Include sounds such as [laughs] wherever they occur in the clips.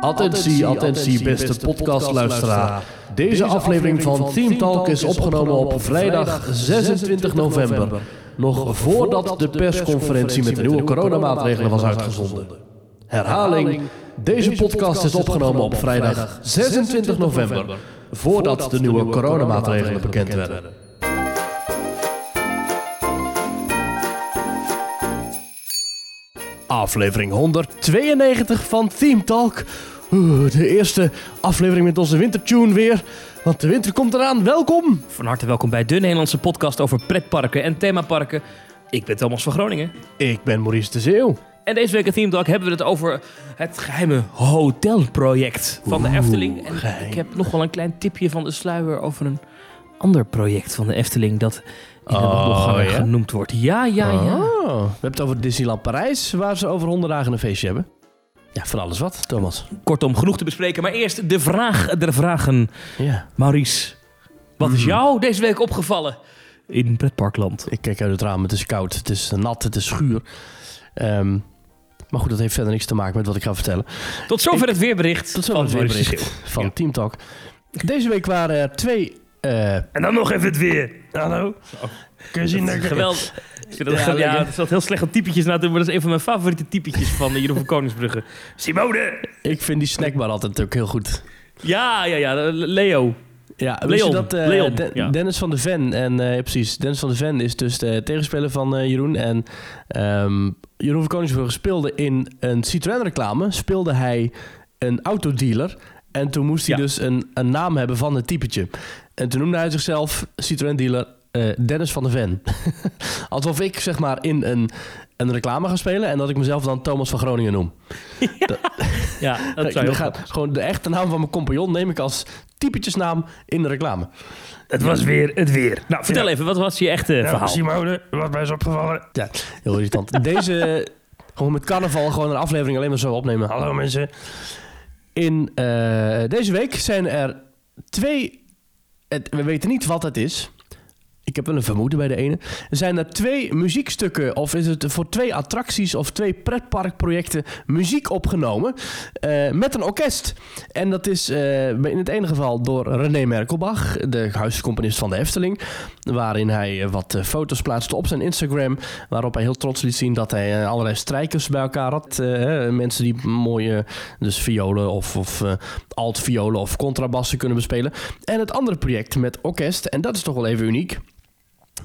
Attentie, attentie, beste podcastluisteraar. Deze aflevering van Team Talk is opgenomen op vrijdag 26 november. Nog voordat de persconferentie met de nieuwe coronamaatregelen was uitgezonden. Herhaling, deze podcast is opgenomen op vrijdag 26 november. Voordat de nieuwe coronamaatregelen bekend werden. Aflevering 192 van Team Talk. Oeh, de eerste aflevering met onze wintertune weer. Want de winter komt eraan. Welkom! Van harte welkom bij de Nederlandse podcast over pretparken en themaparken. Ik ben Thomas van Groningen. Ik ben Maurice de Zeeuw. En deze week in Team Talk hebben we het over het geheime hotelproject van de Oeh, Efteling. En geheim. ik heb nog wel een klein tipje van de sluier over een ander project van de Efteling dat in de Oh, wandelgangen ja? genoemd wordt. Ja, ja, ja. Oh, we hebben het over Disneyland Parijs, waar ze over honderd dagen een feestje hebben. Ja, van alles wat, Thomas. Kortom, genoeg te bespreken. Maar eerst de vraag der vragen. Ja, Maurice, wat is jou deze week opgevallen in pretparkland? ik kijk uit het raam. Het is koud, het is nat, het is schuur. Ehm, maar goed, dat heeft verder niks te maken met wat ik ga vertellen. Tot zover het weerbericht. Tot zover het weerbericht van Ja. Team Talk. Deze week waren er twee... eh, En dan nog even het weer. hallo? Kun je zien dat ik... Geweldig. Ik vind dat, Ja, ja, het is altijd heel slecht om typetjes na te doen, maar dat is een van mijn favoriete typetjes van de Jeroen van Koningsbrugge. Simone! Ik vind die snackbar altijd ook heel goed. Ja, ja, ja, Leo. Ja, Leon, dat eh, Leon, ja. Dennis van de Ven en eh, ja, precies, Dennis van de Ven is dus de tegenspeler van eh, Jeroen en ehm, Jeroen van Koningsbrugge speelde in een Citroën reclame speelde hij een autodealer en toen moest hij Ja. dus een, een naam hebben van het typetje en toen noemde hij zichzelf Citroën dealer eh, Dennis van de Ven. [laughs] Alsof ik zeg maar in een, een reclame ga spelen en dat ik mezelf dan Thomas van Groningen noem. [laughs] Ja, dat [laughs] zou je ga gewoon de echte naam van mijn compagnon neem ik als typetjesnaam in de reclame. Het was weer het weer. Nou, vertel Ja. even, wat was je echte verhaal? Simone, wat mij is opgevallen. Ja, heel irritant. Deze, gewoon met carnaval, gewoon een aflevering alleen maar zo opnemen. Hallo mensen. In eh, deze week zijn er twee, het, we weten niet wat het is. Ik heb wel een vermoeden bij de ene. Zijn er twee muziekstukken, of is het voor twee attracties of twee pretparkprojecten muziek opgenomen eh, met een orkest. En dat is eh, in het ene geval door René Merkelbach, de huiscomponist van de Efteling. Waarin hij eh, wat foto's plaatste op zijn Instagram. Waarop hij heel trots liet zien dat hij allerlei strijkers bij elkaar had. Mensen die mooie dus violen of, of altviolen of contrabassen kunnen bespelen. En het andere project met orkest, en dat is toch wel even uniek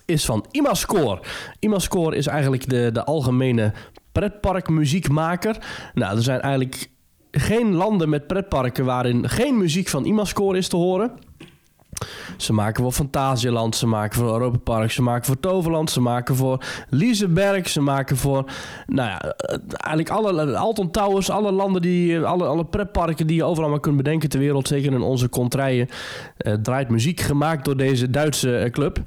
is van Imascore. Imascore is eigenlijk de, de algemene pretparkmuziekmaker. Nou, er zijn eigenlijk geen landen met pretparken waarin geen muziek van Imascore is te horen. Ze maken voor Fantasieland, ze maken voor Europa Park, ze maken voor Toverland, ze maken voor Liseberg, ze maken voor, nou ja, eh, eigenlijk alle Alton Towers, alle landen die, alle, alle pretparken die je overal maar kunt bedenken ter wereld, zeker in onze contraien, eh, draait muziek gemaakt door deze Duitse eh, club.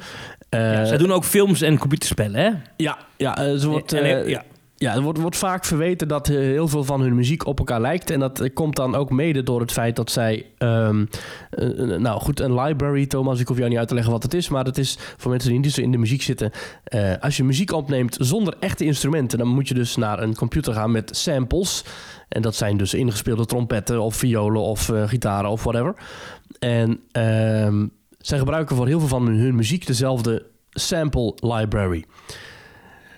Eh, Ja, zij doen ook films en computerspellen, hè? ja, ja, eh, ze wordt, En- eh, ja. ja, er wordt, wordt vaak verweten dat eh, heel veel van hun muziek op elkaar lijkt. En dat eh, komt dan ook mede door het feit dat zij... ehm, eh, eh, nou goed, een library, Thomas, ik hoef jou niet uit te leggen wat het is. Maar het is voor mensen die niet zo in de muziek zitten... eh, als je muziek opneemt zonder echte instrumenten... dan moet je dus naar een computer gaan met samples. En dat zijn dus ingespeelde trompetten of violen of eh, gitaren of whatever. En ehm, zij gebruiken voor heel veel van hun muziek dezelfde sample library.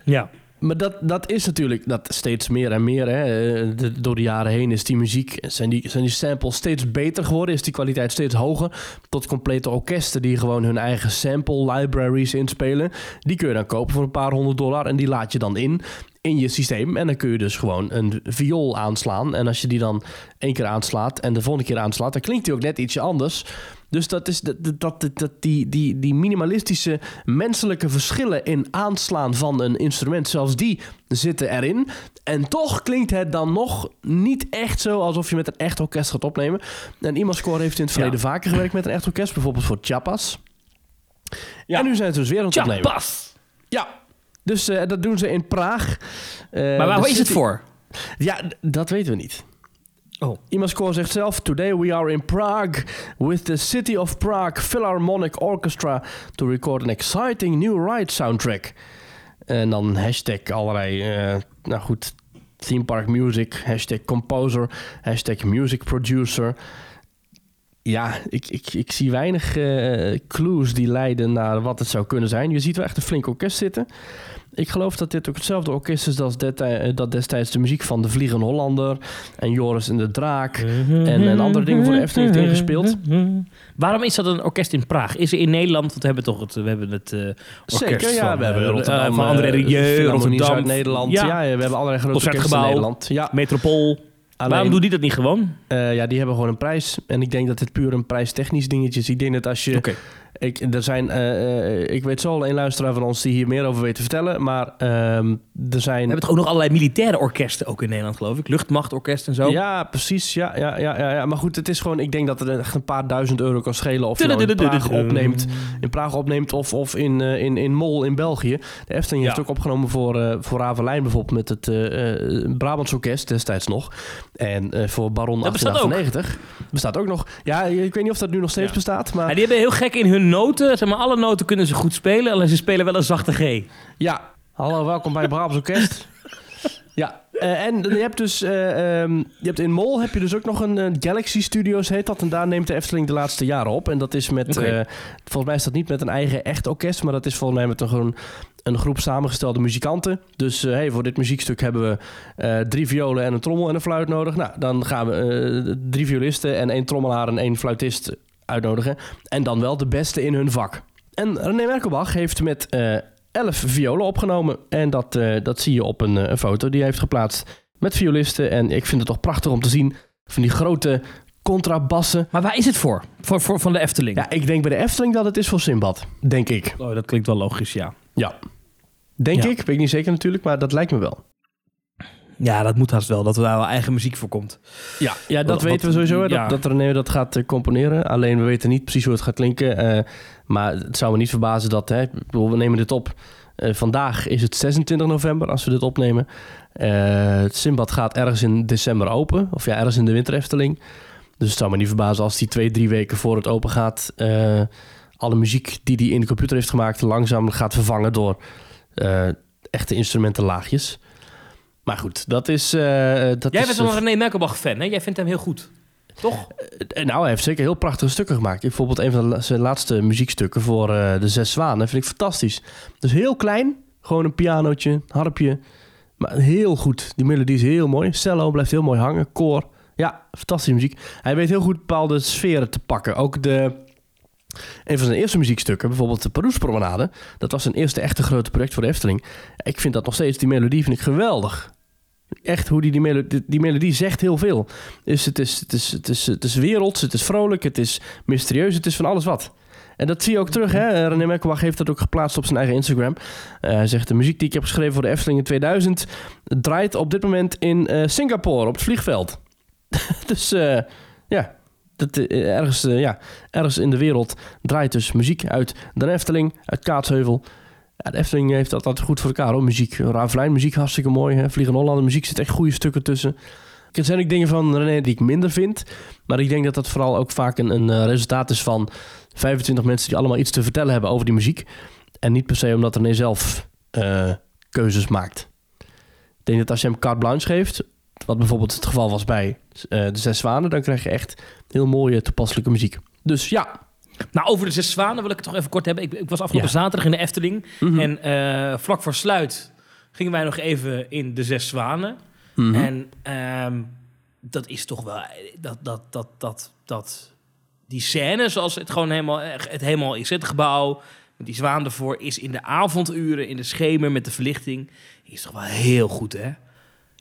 Ja. Maar dat, dat is natuurlijk dat steeds meer en meer. Hè. De- door de jaren heen is die muziek, zijn die, zijn die samples steeds beter geworden. Is die kwaliteit steeds hoger. Tot complete orkesten die gewoon hun eigen sample libraries inspelen. Die kun je dan kopen voor een paar honderd dollar. En die laat je dan in in je systeem. En dan kun je dus gewoon een viool aanslaan. En als je die dan één keer aanslaat en de volgende keer aanslaat... dan klinkt die ook net ietsje anders. Dus dat is dat, dat, dat, dat- die, die, die minimalistische menselijke verschillen in aanslaan van een instrument, zelfs die zitten erin. En toch klinkt het dan nog niet echt zo alsof je met een echt orkest gaat opnemen. En Imascore heeft in het verleden vaker gewerkt met een echt orkest, bijvoorbeeld voor Chiapas. Ja. En nu zijn ze dus weer aan het opnemen. Chapas! Ja, dus eh, dat doen ze in Praag. Eh, Maar waar is het voor? Ja, dat weten we niet. Oh. Imascore zegt zelf: Today we are in Prague with the City of Prague Philharmonic Orchestra to record an exciting new ride soundtrack. En dan hashtag allerlei, eh, nou goed, theme park music, hashtag composer, hashtag music producer. Ja, ik, ik, ik zie weinig eh, clues die leiden naar wat het zou kunnen zijn. Je ziet wel echt een flink orkest zitten. Ik geloof dat dit ook hetzelfde orkest is als det- eh, dat destijds de muziek van De Vliegende Hollander en Joris en de Draak en, en andere dingen voor de Efteling heeft ingespeeld. Waarom is dat een orkest in Praag? Is er in Nederland, want we hebben toch het, we hebben het eh, orkest Zeker, ja. van, we hebben eh, Rotterdam, van André eh, Rieu, Rotterdam, Zuid-Nederland. Ja. Ja. we hebben allerlei grote orkesten in. Nederland. Ja, Metropool. alleen, Waarom doen die dat niet gewoon? eh, ja, die hebben gewoon een prijs. En ik denk dat dit puur een prijstechnisch dingetje is. Ik denk dat als je... Ik, er zijn, eh, eh, ik weet zo al een luisteraar van ons die hier meer over weet te vertellen. Maar ehm, er zijn... We hebben toch ook nog allerlei militaire orkesten ook in Nederland, geloof ik. Luchtmachtorkest en zo. Ja, precies. Ja, ja, ja, ja, ja. Maar goed, het is gewoon... Ik denk dat het echt een paar duizend euro kan schelen... of je nou in Praag opneemt, in Praag opneemt of, of in, eh, in, in Mol in België. De Efteling heeft ook opgenomen voor, voor Ravelijn bijvoorbeeld... met het Brabants Orkest destijds nog. En voor Baron Dat bestaat ook. 1898. Bestaat ook nog. Ja, ik weet niet of dat nu nog steeds Ja. bestaat, maar... Die hebben heel gek in hun noten. Zeg maar, alle noten kunnen ze goed spelen, alleen ze spelen wel een zachte G. Ja, hallo, welkom bij Brabants Orkest. [laughs] ja, eh, en je hebt dus, eh, ehm, je hebt in Mol heb je dus ook nog een eh, Galaxy Studios heet dat. En daar neemt de Efteling de laatste jaren op. En dat is met, volgens mij is dat niet met een eigen echt orkest, maar dat is volgens mij met een, gewoon een groep samengestelde muzikanten. Dus hey, voor dit muziekstuk hebben we drie violen en een trommel en een fluit nodig. Nou, dan gaan we drie violisten en één trommelaar en één fluitist uitnodigen. En dan wel de beste in hun vak. En René Merkelbach heeft met eh 11 violen opgenomen. En dat, eh, dat zie je op een, eh, een foto die hij heeft geplaatst met violisten. En ik vind het toch prachtig om te zien van die grote contrabassen. Maar waar is het voor? voor, voor van de Efteling? Ja, ik denk bij de Efteling dat het is voor Simbad. Denk ik. Oh, dat klinkt wel logisch, ja. Ja. Denk Ja. ik. Weet ik niet zeker natuurlijk, maar dat lijkt me wel. Ja, dat moet haast wel, dat er daar wel eigen muziek voor komt. Ja, ja dat weten we sowieso. hè, ja. Dat, dat René dat gaat eh, componeren. Alleen we weten niet precies hoe het gaat klinken. eh, maar het zou me niet verbazen dat... Hè, bedoel, we nemen dit op. eh, vandaag is het 26 november als we dit opnemen. Het Simbad gaat ergens in december open. Of ja, ergens in de winter Efteling. Dus het zou me niet verbazen als die twee, drie weken voor het open gaat... alle muziek die hij in de computer heeft gemaakt... langzaam gaat vervangen door echte instrumentenlaagjes. Maar goed, dat is... eh, dat Jij is, bent eh, wel een René Merkelbach fan, hè? Jij vindt hem heel goed. Toch? eh, Nou, hij heeft zeker heel prachtige stukken gemaakt. Bijvoorbeeld een van zijn laatste muziekstukken voor eh, de Zes Zwanen vind ik fantastisch. Dus heel klein, gewoon een pianootje, harpje. Maar heel goed. Die melodie is heel mooi. Cello blijft heel mooi hangen. Koor. Ja, fantastische muziek. Hij weet heel goed bepaalde sferen te pakken. Ook de... Een van zijn eerste muziekstukken, bijvoorbeeld de Paroespromenade. Dat was zijn eerste echte grote project voor de Efteling. Ik vind dat nog steeds, die melodie vind ik geweldig. Echt hoe die, die, melodie, die melodie zegt heel veel. Dus het is, het, is, het, is, het is werelds, het is vrolijk, het is mysterieus, het is van alles wat. En dat zie je ook terug. Hè? René Merkelbach heeft dat ook geplaatst op zijn eigen Instagram. Eh, hij zegt, de muziek die ik heb geschreven voor de Efteling in 2000... draait op dit moment in eh, Singapore op het vliegveld. [laughs] dus eh, ja, dat, ergens, ja, ergens in de wereld draait dus muziek uit de Efteling, uit Kaatsheuvel... De Efteling heeft dat altijd goed voor elkaar hoor. Muziek, Ravelijn, muziek hartstikke mooi. Hè? Vliegen Hollander, muziek zit echt goede stukken tussen. Er zijn ook dingen van René die ik minder vind. Maar ik denk dat dat vooral ook vaak een, een eh, resultaat is van 25 mensen die allemaal iets te vertellen hebben over die muziek. En niet per se omdat René zelf eh, keuzes maakt. Ik denk dat als je hem carte blanche geeft, wat bijvoorbeeld het geval was bij eh, de Zes Zwanen, dan krijg je echt heel mooie toepasselijke muziek. Dus ja. Nou, over de Zes Zwanen wil ik het toch even kort hebben. Ik, ik was afgelopen Ja. zaterdag in de Efteling. Mhm. En eh, vlak voor sluit gingen wij nog even in de Zes Zwanen. Mhm. En ehm, dat is toch wel... Dat, dat, dat, dat, dat, die scène zoals het gewoon helemaal, het helemaal is. Het gebouw met die zwaan ervoor is in de avonduren, in de schemer met de verlichting. Is toch wel heel goed, hè?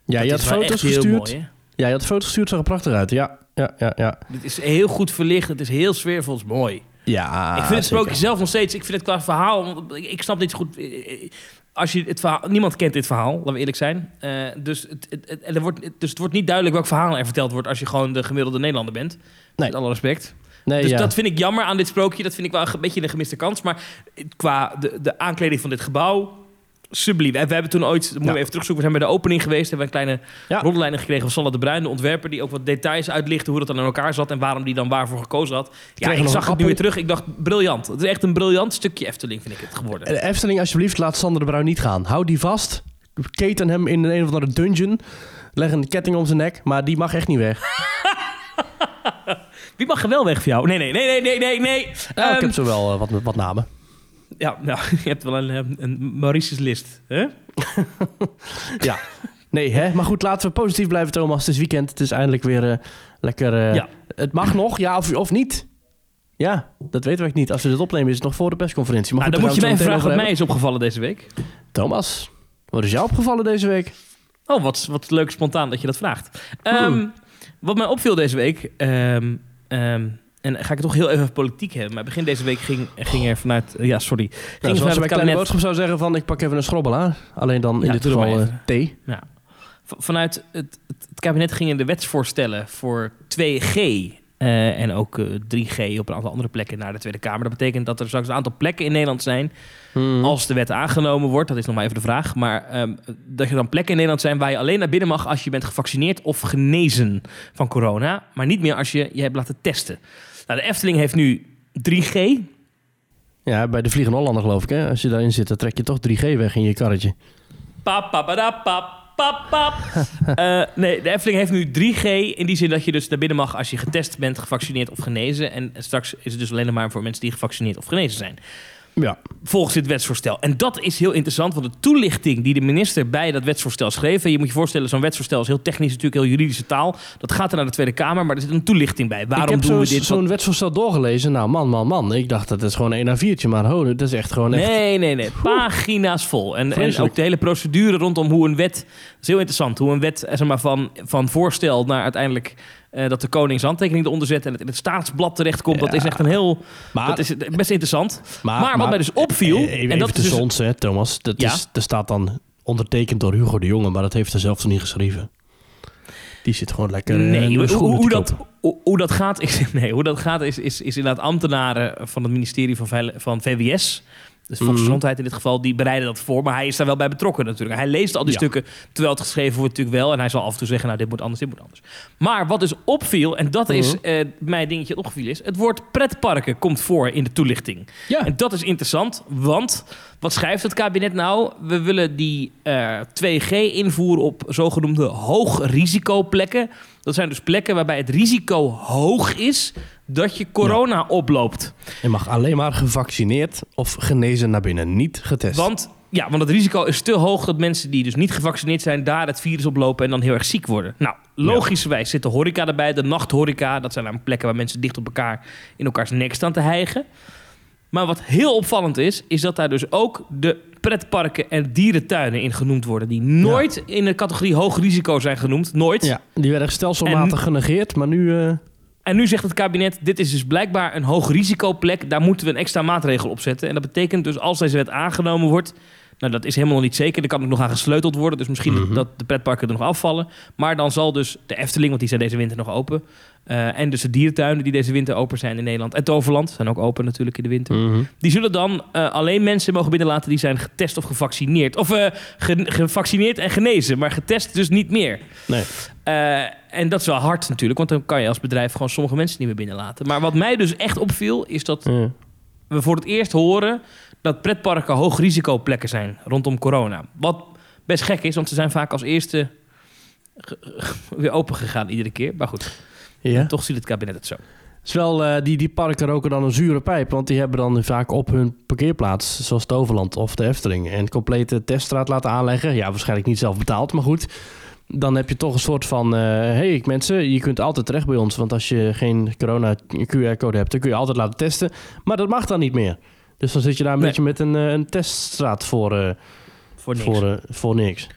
ja, je Dat had is wel foto's gestuurd. mooi, hè? Ja, je had foto's gestuurd, zag er prachtig uit. Ja, ja, ja, ja. Het is heel goed verlicht, het is heel sfeervol, het is mooi. Ja, ik vind het sprookje zelf nog steeds, ik vind het qua verhaal, ik snap niet zo goed. eh, Als je het verhaal, niemand kent dit verhaal, laten we eerlijk zijn. Eh, dus, het, het, er wordt, dus het wordt niet duidelijk welk verhaal er verteld wordt als je gewoon de gemiddelde Nederlander bent. Nee. Met alle respect. Nee, dus ja. dat vind ik jammer aan dit sprookje. Dat vind ik wel een beetje een gemiste kans. Maar qua de, de aankleding van dit gebouw, subliem. We, we hebben toen ooit, we Ja. even terugzoeken, we zijn bij de opening geweest. Hebben we een kleine Ja. gekregen van Salle de Bruin, de ontwerper, die ook wat details uitlichtte hoe dat dan in elkaar zat en waarom die dan waarvoor gekozen had. Ja, ik zag het nu weer terug. Ik dacht, briljant. Het is echt een briljant stukje Efteling, vind ik het geworden. De Efteling, alsjeblieft, laat Sander de Bruin niet gaan. Hou die vast. keten hem in een of andere dungeon. Leggen een ketting om zijn nek, maar die mag echt niet weg. [laughs] Wie mag er wel weg voor jou? Nee, nee, nee, nee, nee, nee. Nou, ik Ehm, heb zo wel eh, wat, wat namen. Ja, [laughs] nou, je hebt wel een, eh, een Maurice's list. Hè? [laughs] Ja. Nee, hè? Maar goed, laten we positief blijven, Thomas. Het is weekend. Het is eindelijk weer eh, lekker... eh, Ja. Het mag nog, ja of, of niet. Ja, dat weten we niet. Als we dit opnemen is het nog voor de persconferentie. Maar Nou, goed, dan moet je mij vragen wat mij is opgevallen deze week. Thomas, wat is jou opgevallen deze week? Oh, wat, wat leuk spontaan dat je dat vraagt. Ehm, wat mij opviel deze week... ehm, ehm, en ga ik toch heel even politiek hebben. Maar begin deze week ging, ging er vanuit... Ja, sorry. Ging Nou, zoals vanuit. Boodschap zou zeggen van... ik pak even een schrobbelaar. Alleen dan in Ja, dit geval eh, thee. V- Vanuit het, het, het kabinet gingen de wetsvoorstellen voor 2G eh, en ook eh, 3G op een aantal andere plekken naar de Tweede Kamer. Dat betekent dat er straks een aantal plekken in Nederland zijn, Hmm. als de wet aangenomen wordt, dat is nog maar even de vraag, maar ehm, dat er dan plekken in Nederland zijn waar je alleen naar binnen mag als je bent gevaccineerd of genezen van corona, maar niet meer als je je hebt laten testen. Nou, de Efteling heeft nu 3G. Ja, bij de Vliegende Hollander geloof ik. Hè? Als je daarin zit, dan trek je toch 3G weg in je karretje. Pap, pap, pap, pap. [laughs] Eh, nee, de Efteling heeft nu 3G. In die zin dat je dus naar binnen mag als je getest bent, gevaccineerd of genezen. En straks is het dus alleen maar voor mensen die gevaccineerd of genezen zijn. Ja. Volgens dit wetsvoorstel. En dat is heel interessant, want de toelichting die de minister bij dat wetsvoorstel schreef. En je moet je voorstellen, zo'n wetsvoorstel is heel technisch, natuurlijk heel juridische taal. Dat gaat er naar de Tweede Kamer, maar er zit een toelichting bij. Waarom ik heb doen zo- we dit? zo'n wetsvoorstel doorgelezen. Nou, man, man, man. Ik dacht dat is gewoon een A4'tje, maar ho, dat is echt gewoon echt... Nee, nee, nee. Pagina's vol. En, ook de hele procedure rondom hoe een wet... Dat is heel interessant. Hoe een wet eh, zeg maar, van, van voorstel naar uiteindelijk... eh, dat de koning zijn handtekening eronder zet en het in het staatsblad terechtkomt. Dat Ja. is echt een heel... Maar, dat is best interessant. Maar wat mij dus opviel, eh, en Even, dat even is dus- ons, hè, Thomas. Dat Ja? is, er staat dan ondertekend door Hugo de Jonge, maar dat heeft hij zelf nog niet geschreven. Die zit gewoon lekker eh, Nee, hoe, hoe, dat, hoe, hoe dat gaat is, [laughs] nee, hoe dat gaat is, is, is inderdaad ambtenaren van het ministerie van, van VWS... Dus Mhm. Volksgezondheid in dit geval, die bereiden dat voor. Maar hij is daar wel bij betrokken natuurlijk. Hij leest al die Ja. stukken, terwijl het geschreven wordt natuurlijk wel. En hij zal af en toe zeggen, nou dit moet anders, dit moet anders. Maar wat dus opviel, en dat is Mhm. eh mijn dingetje dat opgeviel is... het woord pretparken komt voor in de toelichting. Ja. En dat is interessant, want wat schrijft het kabinet nou? We willen die eh, 2G invoeren op zogenoemde hoogrisicoplekken. Dat zijn dus plekken waarbij het risico hoog is dat je corona oploopt. Je mag alleen maar gevaccineerd of genezen naar binnen, niet getest. Want, ja, want het risico is te hoog dat mensen die dus niet gevaccineerd zijn... daar het virus oplopen en dan heel erg ziek worden. Nou, logischerwijs zit de horeca erbij, de nachthoreca. Dat zijn namelijk plekken waar mensen dicht op elkaar in elkaars nek staan te hijgen. Maar wat heel opvallend is, is dat daar dus ook de pretparken en dierentuinen in genoemd worden. Die nooit in de categorie hoog risico zijn genoemd. Nooit. ja, die werden stelselmatig genegeerd, maar nu... eh, En nu zegt het kabinet, dit is dus blijkbaar een hoog risicoplek. Daar moeten we een extra maatregel op zetten. En dat betekent dus als deze wet aangenomen wordt... Nou, dat is helemaal nog niet zeker. Er kan ook nog aan gesleuteld worden. Dus misschien Mhm. dat de pretparken er nog afvallen. Maar dan zal dus de Efteling, want die zijn deze winter nog open... eh, en dus de dierentuinen die deze winter open zijn in Nederland... en Toverland zijn ook open natuurlijk in de winter... mhm. Die zullen dan eh, alleen mensen mogen binnenlaten die zijn getest of gevaccineerd. Of eh, ge- gevaccineerd en genezen, maar getest dus niet meer. Nee. En dat is wel hard natuurlijk, want dan kan je als bedrijf gewoon sommige mensen niet meer binnenlaten. Maar wat mij dus echt opviel, is dat we voor het eerst horen dat pretparken hoogrisicoplekken zijn rondom corona. Wat best gek is, want ze zijn vaak als eerste [laughs] weer open gegaan iedere keer. Maar goed, Ja. toch ziet het kabinet het zo. is wel, eh, die, die parken roken dan een zure pijp. Want die hebben dan vaak op hun parkeerplaats, zoals Toverland of de Efteling, een complete teststraat laten aanleggen. Ja, waarschijnlijk niet zelf betaald, maar goed. Dan heb je toch een soort van, eh hey mensen, je kunt altijd terecht bij ons. Want als je geen corona QR-code hebt, dan kun je altijd laten testen. Maar dat mag dan niet meer. Dus dan zit je daar een Nee. beetje met een, eh, een teststraat voor, Voor niks. voor, voor niks.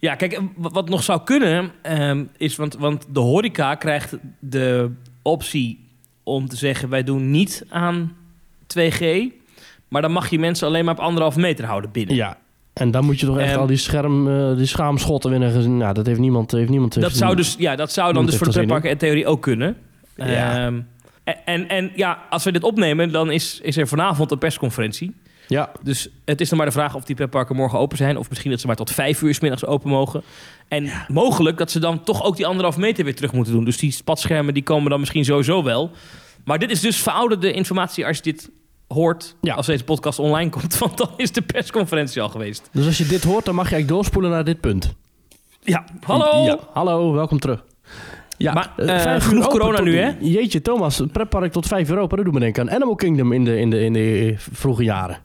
Ja, kijk, eh, wat nog zou kunnen ehm, is, want, want de horeca krijgt de optie om te zeggen: wij doen niet aan 2G, maar dan mag je mensen alleen maar op anderhalf meter houden binnen. Ja. En dan moet je toch echt Ehm, al die, scherm, eh, die schaamschotten winnen. Nou, dat heeft niemand, heeft niemand dat zou dus, ja, dat zou dan dus voor de pretparken in theorie ook kunnen. Ja. Ehm, en, en, en ja, als we dit opnemen, dan is, is er vanavond een persconferentie. Ja, Dus het is dan maar de vraag of die pretparken morgen open zijn. Of misschien dat ze maar tot vijf uur 's middags open mogen. En mogelijk dat ze dan toch ook die anderhalf meter weer terug moeten doen. Dus die spatschermen die komen dan misschien sowieso wel. Maar dit is dus verouderde informatie als je dit hoort Ja. als deze podcast online komt. [laughs] Want dan is de persconferentie al geweest. Dus als je dit hoort, dan mag je eigenlijk doorspoelen naar dit punt. Ja, hallo! Ja, hallo, welkom terug. Ja, Maar, vijf genoeg corona tot- nu, hè? Jeetje, Thomas, pretpark tot vijf uur open. Dat doet me denken aan Animal Kingdom in de, in de, in de vroege jaren.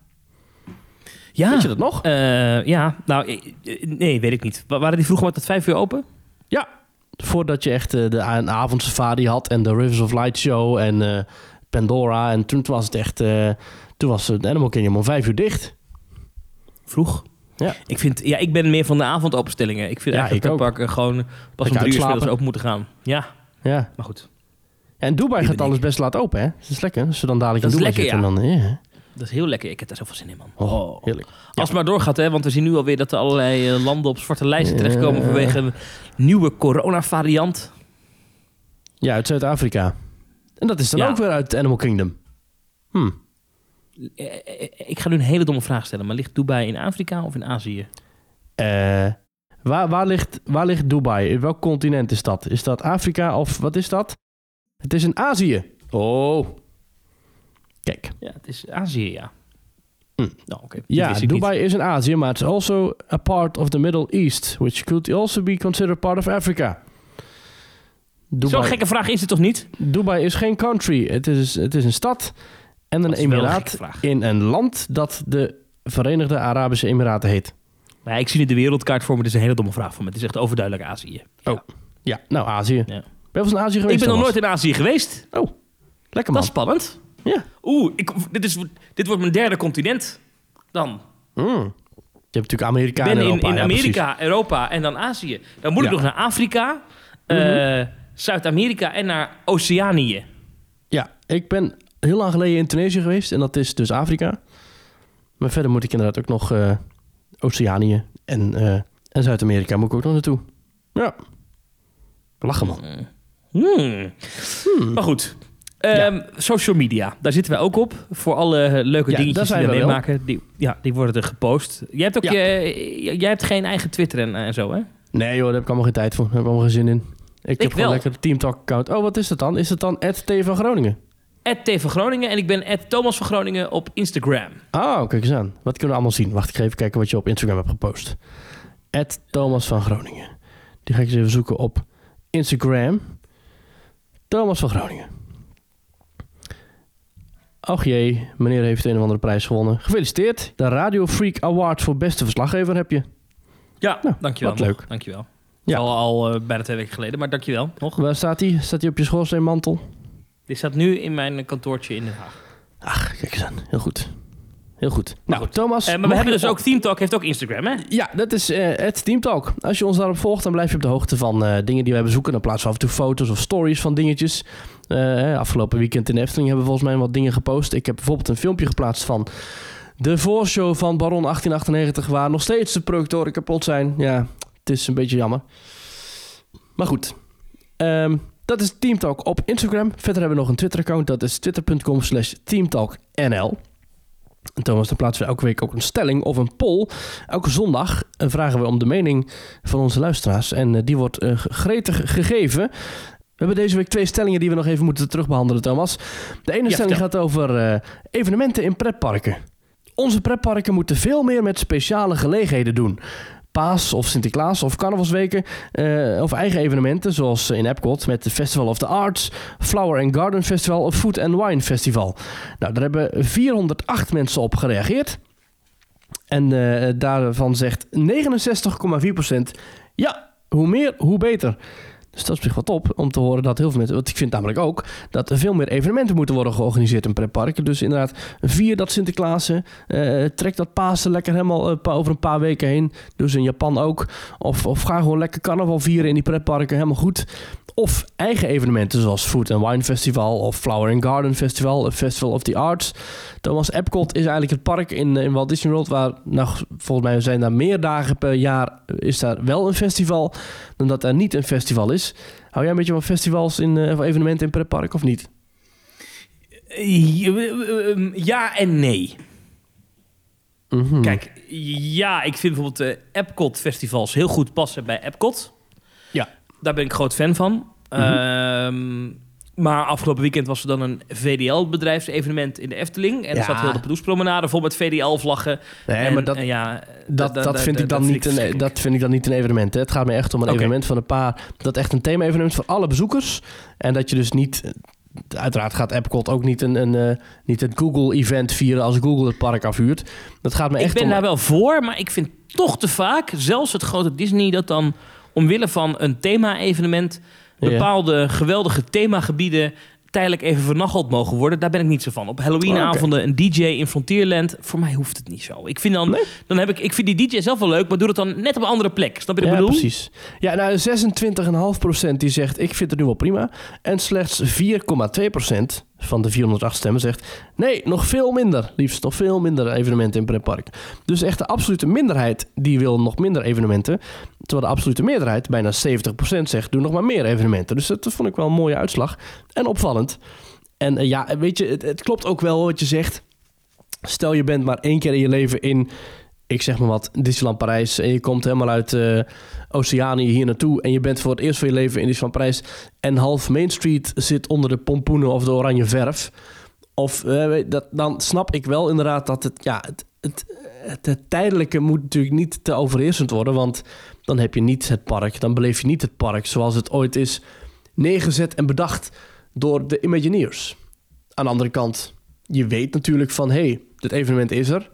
Ja. Weet je dat nog? Eh, ja, nou, nee, weet ik niet. Wa- Waren die vroeger maar tot vijf uur open? Ja, voordat je echt eh, de avondsafari had en de Rivers of Light show en eh, Pandora. En toen was het echt, toen was het Animal Kingdom om vijf uur dicht. Vroeg. Ja. Ik, vind, ja, ik ben meer van de avondopenstellingen. Ik vind Ja, eigenlijk dat pretparken gewoon pas om drie uur middags open moeten gaan. Ja, Ja. maar goed. En Dubai gaat alles best laat open, hè? Dat is lekker. Als we dan dadelijk Dat in Dubai lekker, zitten, dan... Ja. Dat is heel lekker. Ik heb daar zoveel zin in, man. Oh, heerlijk. Als het maar doorgaat, hè, want we zien nu alweer dat er allerlei eh, landen op zwarte lijsten terechtkomen vanwege een nieuwe coronavariant. Ja, uit Zuid-Afrika. En dat is dan Ja. ook weer uit Animal Kingdom. Hm. Eh, eh, Ik ga nu een hele domme vraag stellen, maar ligt Dubai in Afrika of in Azië? Eh, waar, waar, ligt, waar ligt Dubai? In welk continent is dat? Is dat Afrika of wat is dat? Het is in Azië. Oh. Kijk. Ja, het is Azië, ja. Ik Dubai is in Azië, maar het is also a part of the Middle East, which could also be considered part of Africa. niet. Zo'n gekke vraag is het toch niet? Dubai is geen country. Het is, het is een stad en een Dat emiraat in een land dat de Verenigde Arabische Emiraten heet. Ja, ik zie nu de wereldkaart voor me. Het is een hele domme vraag voor me. Het is echt overduidelijk Azië. Oh, Ja, nou Azië. Ja. Ben je wel eens in Azië geweest? Ik ben nog nooit in Azië geweest. Oh, lekker Dat man. is spannend. Ja. Oeh, ik, dit, is, dit wordt mijn derde continent dan. Mm. Je hebt natuurlijk Amerika ben en Europa. in Amerika, Europa en dan Azië. Dan moet ik nog naar Afrika, eh, Mhm. Zuid-Amerika en naar Oceanië. Ja, ik ben heel lang geleden in Tunesië geweest en dat is dus Afrika. Maar verder moet ik inderdaad ook nog eh, Oceanië en, eh, en Zuid-Amerika moet ik ook nog naartoe. Ja. Lachen man. Hmm. Hmm. Maar goed. Ehm, Social media, daar zitten wij ook op. Voor alle leuke dingetjes die we meemaken. Die, ja, die worden er gepost. Jij hebt, ook je, jij hebt geen eigen Twitter en, en zo, hè? Nee joh, daar heb ik allemaal geen tijd voor. Daar heb ik allemaal geen zin in. Ik, heb gewoon wel. lekker een Teamtalk account. Oh, wat is dat dan? Is het dan T van Groningen? T van Groningen en ik ben Thomas van Groningen op Instagram. Oh, kijk eens aan. Wat kunnen we allemaal zien? Wacht, ik ga even kijken wat je op Instagram hebt gepost. Thomas van Groningen. Die ga ik eens even zoeken op Instagram. Thomas van Groningen. Och jee, meneer heeft een of andere prijs gewonnen. Gefeliciteerd. De Radio Freak Award voor beste verslaggever heb je. Ja, Nou, dankjewel. wat leuk. Dankjewel. Ja. Al, al eh, bijna twee weken geleden, maar dankjewel. Nog. Waar staat hij? Staat hij op je schoorsteenmantel? Dit staat nu in mijn kantoortje in Den Haag. Ach, kijk eens aan. Heel goed. Heel goed. Nou, goed. Thomas. Eh, maar we hebben dus ook Team Talk, heeft ook Instagram, hè? Ja, dat is eh, het Teamtalk. Als je ons daarop volgt, dan blijf je op de hoogte van dingen die wij bezoeken. Dan plaatsen we af en toe foto's of stories van dingetjes. Eh, afgelopen weekend in Efteling hebben we volgens mij wat dingen gepost. Ik heb bijvoorbeeld een filmpje geplaatst van de voorshow van Baron 1898... waar nog steeds de projectoren kapot zijn. Ja, het is een beetje jammer. Maar goed. Ehm, dat is Teamtalk op Instagram. Verder hebben we nog een Twitter-account. Dat is twitter.com slash teamtalknl. En Thomas, dan plaatsen we elke week ook een stelling of een poll. Elke zondag eh, vragen we om de mening van onze luisteraars. En eh, die wordt gretig gegeven. We hebben deze week twee stellingen die we nog even moeten terugbehandelen, Thomas. De ene Ja, stelling gaat over eh, evenementen in pretparken. Onze pretparken moeten veel meer met speciale gelegenheden doen. Paas of Sinterklaas of carnavalsweken eh, of eigen evenementen zoals in Epcot met de Festival of the Arts, Flower and Garden Festival of Food and Wine Festival. Nou, daar hebben 408 mensen op gereageerd. En eh, daarvan zegt 69,4% ja, hoe meer, hoe beter. Dus dat is op zich wel top om te horen dat heel veel mensen... Want ik vind namelijk ook dat er veel meer evenementen moeten worden georganiseerd in pretparken. Dus inderdaad, vier dat Sinterklaasen. eh trek dat Pasen lekker helemaal eh, over een paar weken heen. Dus in Japan ook. Of, of ga gewoon lekker carnaval vieren in die pretparken. Helemaal goed. Of eigen evenementen zoals Food and Wine Festival of Flower and Garden Festival, of Festival of the Arts. Thomas Epcot is eigenlijk het park in, in Walt Disney World waar, nou, volgens mij zijn daar meer dagen per jaar, is daar wel een festival dan dat er niet een festival is. Hou jij een beetje van festivals in, eh, of evenementen in pretpark of niet? Ja en nee. Mhm. Kijk, ja, ik vind bijvoorbeeld de Epcot festivals heel goed passen bij Epcot. Daar ben ik groot fan van. Mhm. Ehm, Maar afgelopen weekend was er dan een VDL-bedrijfsevenement in de Efteling. En Ja. er zat heel de Pelouspromenade vol met VDL-vlaggen. Nee, en, maar dat, en ja, dat, dat, vind ik dan niet een, dat vind ik dan niet een evenement. Hè. Het gaat me echt om een evenement van een paar... Dat echt een thema-evenement voor alle bezoekers. En dat je dus niet... Uiteraard gaat Epcot ook niet een, een, eh, niet het Google-event vieren als Google het park afhuurt. Dat gaat me Ik echt ben om... daar wel voor, maar ik vind toch te vaak, zelfs het grote Disney, dat dan omwille van een thema-evenement bepaalde geweldige themagebieden tijdelijk even vernacheld mogen worden. Daar ben ik niet zo van. Op Halloweenavonden een DJ in Frontierland, voor mij hoeft het niet zo. Ik vind dan, Nee? dan heb ik, ik vind die DJ zelf wel leuk, maar doe het dan net op een andere plek. Snap je wat ik Ja, bedoel? precies. Ja, nou 26,5% die zegt ik vind het nu wel prima. En slechts 4,2% van de 408 stemmen zegt nee, nog veel minder. Liefst nog veel minder evenementen in pretpark. Dus echt de absolute minderheid die wil nog minder evenementen. Terwijl de absolute meerderheid, bijna 70% zegt doe nog maar meer evenementen. Dus dat vond ik wel een mooie uitslag. En opvallend. En eh, ja, weet je, het, het klopt ook wel wat je zegt. Stel je bent maar één keer in je leven in, ik zeg maar wat, Disneyland Parijs. En je komt helemaal uit eh Oceanië hier naartoe. En je bent voor het eerst van je leven in Disneyland Parijs. En half Main Street zit onder de pompoenen of de oranje verf. Of eh, dat, dan snap ik wel inderdaad dat het, ja, het, het, het, het tijdelijke moet natuurlijk niet te overheersend worden. Want dan heb je niet het park. Dan beleef je niet het park zoals het ooit is neergezet en bedacht door de Imagineers. Aan de andere kant, je weet natuurlijk van... hé, hey, dit evenement is er.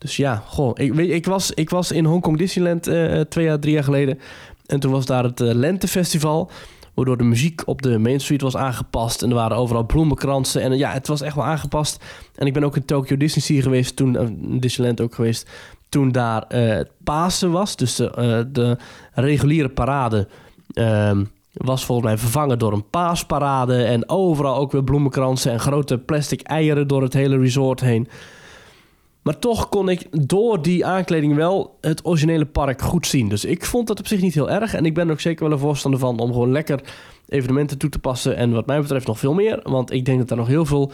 Dus ja, goh, ik, weet, ik, was, ik was in Hongkong Disneyland eh, twee jaar, drie jaar geleden. En toen was daar het eh, Lentefestival... waardoor de muziek op de Main Street was aangepast... en er waren overal bloemenkransen. En eh, ja, het was echt wel aangepast. En ik ben ook in Tokyo Disney geweest... toen eh, Disneyland ook geweest... toen daar eh, het Pasen was. Dus de, eh, de reguliere parade... ehm, was volgens mij vervangen door een paasparade. En overal ook weer bloemenkransen en grote plastic eieren door het hele resort heen. Maar toch kon ik door die aankleding wel het originele park goed zien. Dus ik vond dat op zich niet heel erg. En ik ben er ook zeker wel een voorstander van om gewoon lekker evenementen toe te passen. En wat mij betreft nog veel meer. Want ik denk dat er nog heel veel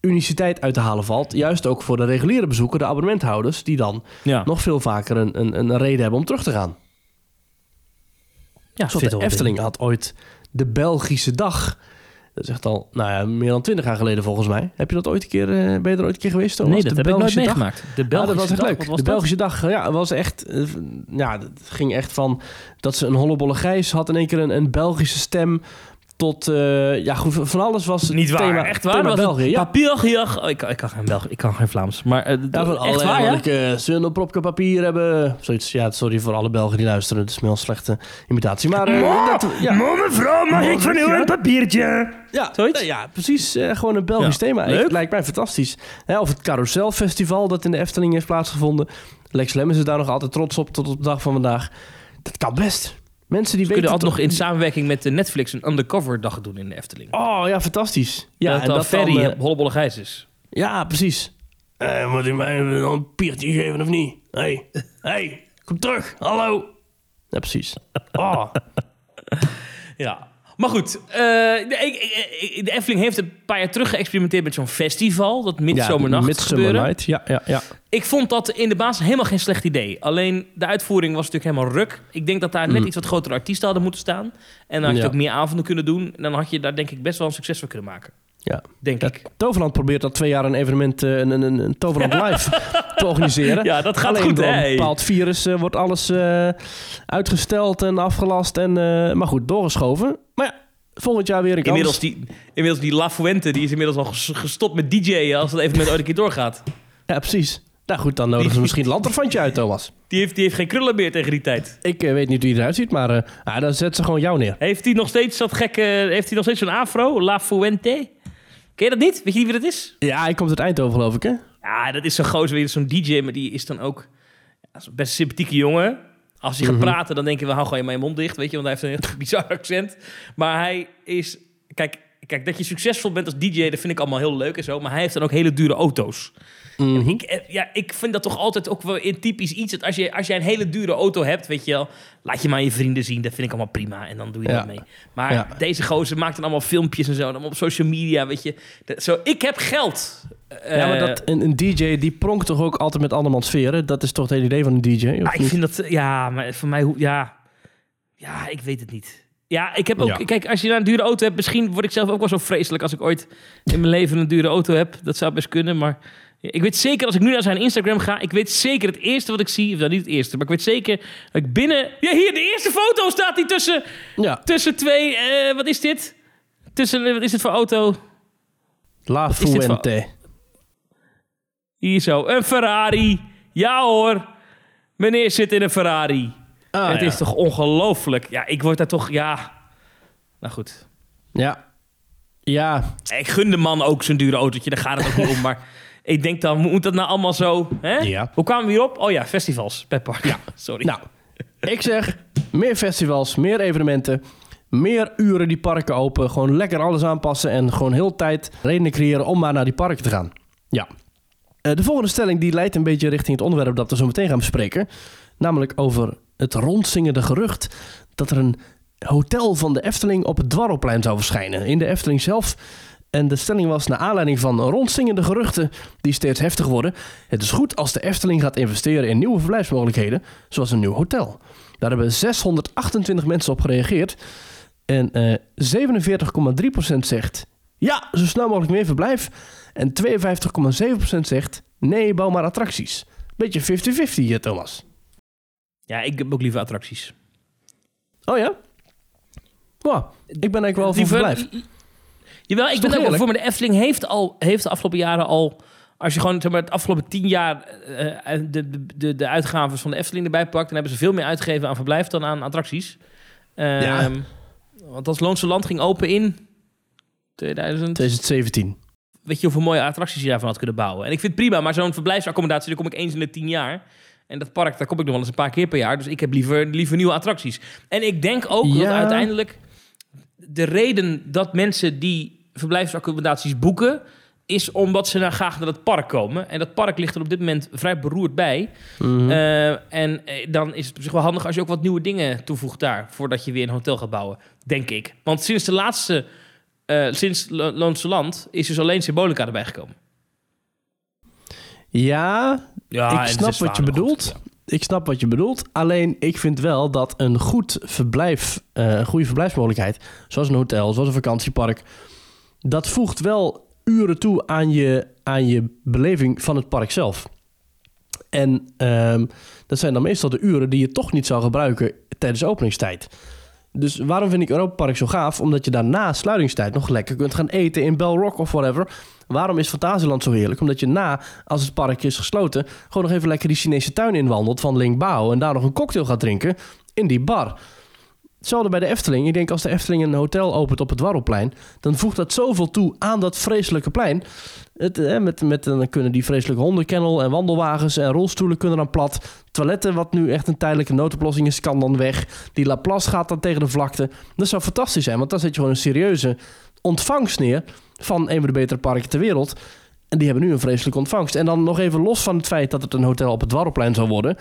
uniciteit uit te halen valt. Juist ook voor de reguliere bezoeker, de abonnementhouders. Die dan Ja, nog veel vaker een, een, een reden hebben om terug te gaan. ja Zoals de Efteling had ooit de Belgische dag. Dat is echt al nou ja, meer dan twintig jaar geleden volgens mij. Heb je dat ooit een keer, eh, ben je er ooit een keer geweest? Thomas? Nee, dat de heb ik nooit dag? meegemaakt. De Belgische dat was echt dag, leuk. was de dat? Belgische dag, ja, was echt... eh, ja, het ging echt van... Dat ze een hollebolle gijs had in één keer een, een Belgische stem... Tot, eh, ja goed, van alles was het Niet waar, thema, echt waar? Was België. Ja, Papiergejaag. Oh, ik, ik, kan geen Belg, ik kan geen Vlaams. Maar eh, ja, van echt waar, ja? welke zullen een propje papier hebben. Zoiets, ja, sorry voor alle Belgen die luisteren. Het is een heel slechte imitatie. Maar eh, dat, ja, mevrouw, mag ik van u een papiertje? Ja, Zoiets? ja precies. eh, gewoon een Belgisch thema. Leuk. Ik, lijkt mij fantastisch. Hè, of het Carouselfestival dat in de Efteling heeft plaatsgevonden. Lex Lemmens is daar nog altijd trots op tot op de dag van vandaag. Dat kan best. Mensen die We kunnen altijd nog in samenwerking met de Netflix een undercover dag doen in de Efteling. Oh ja, fantastisch. Ja, dat en dan dat Ferry op Hollebolle Gijs is. ja precies. Eh, moet u mij nog een piertje geven of niet? Hé, hey. hey, kom terug. Hallo. Ja, precies. Oh. [laughs] Ja. Maar goed, eh, de, ik- de Efteling heeft een paar jaar terug geëxperimenteerd met zo'n festival. Dat Midsummernacht Midsummer gebeuren. Night. Ja, ja, ja. Ik vond dat in de basis helemaal geen slecht idee. Alleen de uitvoering was natuurlijk helemaal ruk. Ik denk dat daar net Mm. iets wat grotere artiesten hadden moeten staan. En dan had je Ja. ook meer avonden kunnen doen. En dan had je daar denk ik best wel een succes van kunnen maken. Ja. Denk Ja, ik. Toverland probeert al twee jaar een evenement, eh, een, een, een, een Toverland [laughs] Live te organiseren. Ja, dat gaat Alleen goed, door een bepaald virus eh, wordt alles uitgesteld en afgelast. En, maar goed, doorgeschoven. Maar ja, volgend jaar weer een kans. Inmiddels die, inmiddels die La Fuente, die is inmiddels al ges- gestopt met DJ'en als het evenement ooit een keer doorgaat. Ja, precies. Nou goed, dan nodigen ze misschien een lanterfantje uit, Thomas. Die heeft, die heeft geen krullen meer tegen die tijd. Ik eh, weet niet hoe hij eruit ziet, maar ah, dan zet ze gewoon jou neer. Heeft hij nog steeds dat gekke... Heeft hij nog steeds zo'n afro? La Fuente? Ken je dat niet? Weet je niet wie dat is? Ja, hij komt uit Eindhoven, geloof ik, hè? Ja, dat is zo'n gozer, weer zo'n DJ, maar die is dan ook ja, best sympathieke jongen. Als hij gaat Mhm. praten, dan denk je, we hou gewoon je mond dicht, weet je, want hij heeft een heel [laughs] bizar accent. Maar hij is, kijk, kijk, dat je succesvol bent als DJ, dat vind ik allemaal heel leuk en zo, maar hij heeft dan ook hele dure auto's. Mhm. Ik, eh, ja, ik vind dat toch altijd ook wel in typisch iets. Dat als, je, als jij een hele dure auto hebt, weet je wel, laat je maar je vrienden zien. Dat vind ik allemaal prima. En dan doe je Ja. dat mee. Maar Ja. deze gozer maakt dan allemaal filmpjes en zo. Allemaal op social media, weet je. Dat- zo, ik heb geld. ja, maar Eh, dat, een, een DJ die pronkt toch ook altijd met andermans sferen? Dat is toch het hele idee van een DJ? Ik vind dat... Ja, maar voor mij... hoe- Ja, ja ik weet het niet. Ja, ik heb ook... Ja. Kijk, als je nou een dure auto hebt... Misschien word ik zelf ook wel zo vreselijk... als ik ooit in mijn leven een dure auto heb. Dat zou best kunnen, maar... Ik weet zeker, als ik nu naar zijn Instagram ga... Ik weet zeker het eerste wat ik zie... Of nou, niet het eerste, maar ik weet zeker... Dat ik binnen... Ja, hier, de eerste foto staat die tussen... Ja, Tussen twee... eh, wat is dit? Tussen... eh, Wat is dit voor auto? La Fuente. Hier zo. Een Ferrari. Ja hoor. Meneer zit in een Ferrari. Ah, het ja. is toch ongelooflijk. Ja, ik word daar toch... Ja... Nou goed. Ja. Ja, Ik gun de man ook zijn dure autootje, daar gaat het ook niet om. Maar [laughs] ik denk dan, moet dat nou allemaal zo... Hè? Ja. Hoe kwamen we hierop? Oh ja, festivals. Petpark. Ja. [laughs] Sorry. Nou, ik zeg meer festivals, meer evenementen, meer uren die parken open. Gewoon lekker alles aanpassen en gewoon heel tijd redenen creëren om maar naar die parken te gaan. Ja. Eh, de volgende stelling die leidt een beetje richting het onderwerp dat we zo meteen gaan bespreken. Namelijk over het rondzingende gerucht dat er een hotel van de Efteling op het Dwarrelplein zou verschijnen. In de Efteling zelf. En de stelling was naar aanleiding van rondzingende geruchten die steeds heftig worden. Het is goed als de Efteling gaat investeren in nieuwe verblijfsmogelijkheden, zoals een nieuw hotel. Daar hebben 628 mensen op gereageerd. En eh 47,3% zegt ja, zo snel mogelijk meer verblijf. En 52,7% zegt nee, bouw maar attracties. Beetje 50-50 hier, Thomas. Ja, ik heb ook liever attracties. Oh ja? Wow, ik ben eigenlijk wel voor Liever- verblijf. Jawel, ik ben ook wel voor, maar de Efteling heeft, al, heeft de afgelopen jaren al... Als je gewoon zeg maar, het afgelopen tien jaar eh, de, de, de, uitgaven van de Efteling erbij pakt... dan hebben ze veel meer uitgegeven aan verblijf dan aan attracties. Ehm, Ja. Want als Loonse Land ging open in 2000... 2017. weet je hoeveel mooie attracties je daarvan had kunnen bouwen. En ik vind het prima, maar zo'n verblijfsaccommodatie, daar kom ik eens in de tien jaar. En dat park, daar kom ik nog wel eens een paar keer per jaar. Dus ik heb liever, liever nieuwe attracties. En ik denk ook dat uiteindelijk de reden dat mensen die verblijfsaccommodaties boeken, is omdat ze nou graag naar het park komen. En dat park ligt er op dit moment vrij beroerd bij. Mhm. Eh, en eh, dan is het op zich wel handig als je ook wat nieuwe dingen toevoegt daar, voordat je weer een hotel gaat bouwen, denk ik. Want sinds de laatste, eh, sinds Lo- Loonse Land, is dus alleen Symbolica erbij gekomen. Ja, Ja, ik snap wat je bedoelt. goed, Ik snap wat je bedoelt. Alleen ik vind wel dat een goed verblijf, een goede verblijfsmogelijkheid, zoals een hotel, zoals een vakantiepark, dat voegt wel uren toe aan je, aan je beleving van het park zelf. En ehm, dat zijn dan meestal de uren die je toch niet zou gebruiken tijdens de openingstijd. Dus waarom vind ik Europa Park zo gaaf? Omdat je daarna sluitingstijd nog lekker kunt gaan eten in Bell Rock of whatever. Waarom is Fantasieland zo heerlijk? Omdat je na, als het park is gesloten, gewoon nog even lekker die Chinese tuin inwandelt van Lingbao en daar nog een cocktail gaat drinken in die bar. Hetzelfde bij de Efteling. Ik denk als de Efteling een hotel opent op het Warrelplein, dan voegt dat zoveel toe aan dat vreselijke plein. Het, eh, met, met, dan kunnen die vreselijke hondenkennel en wandelwagens en rolstoelen kunnen dan plat. Toiletten, wat nu echt een tijdelijke noodoplossing is, kan dan weg. Die Laplace gaat dan tegen de vlakte. Dat zou fantastisch zijn, want dan zet je gewoon een serieuze ontvangst neer van een van de betere parken ter wereld. En die hebben nu een vreselijke ontvangst. En dan nog even los van het feit dat het een hotel op het Dwarrelplein zal worden.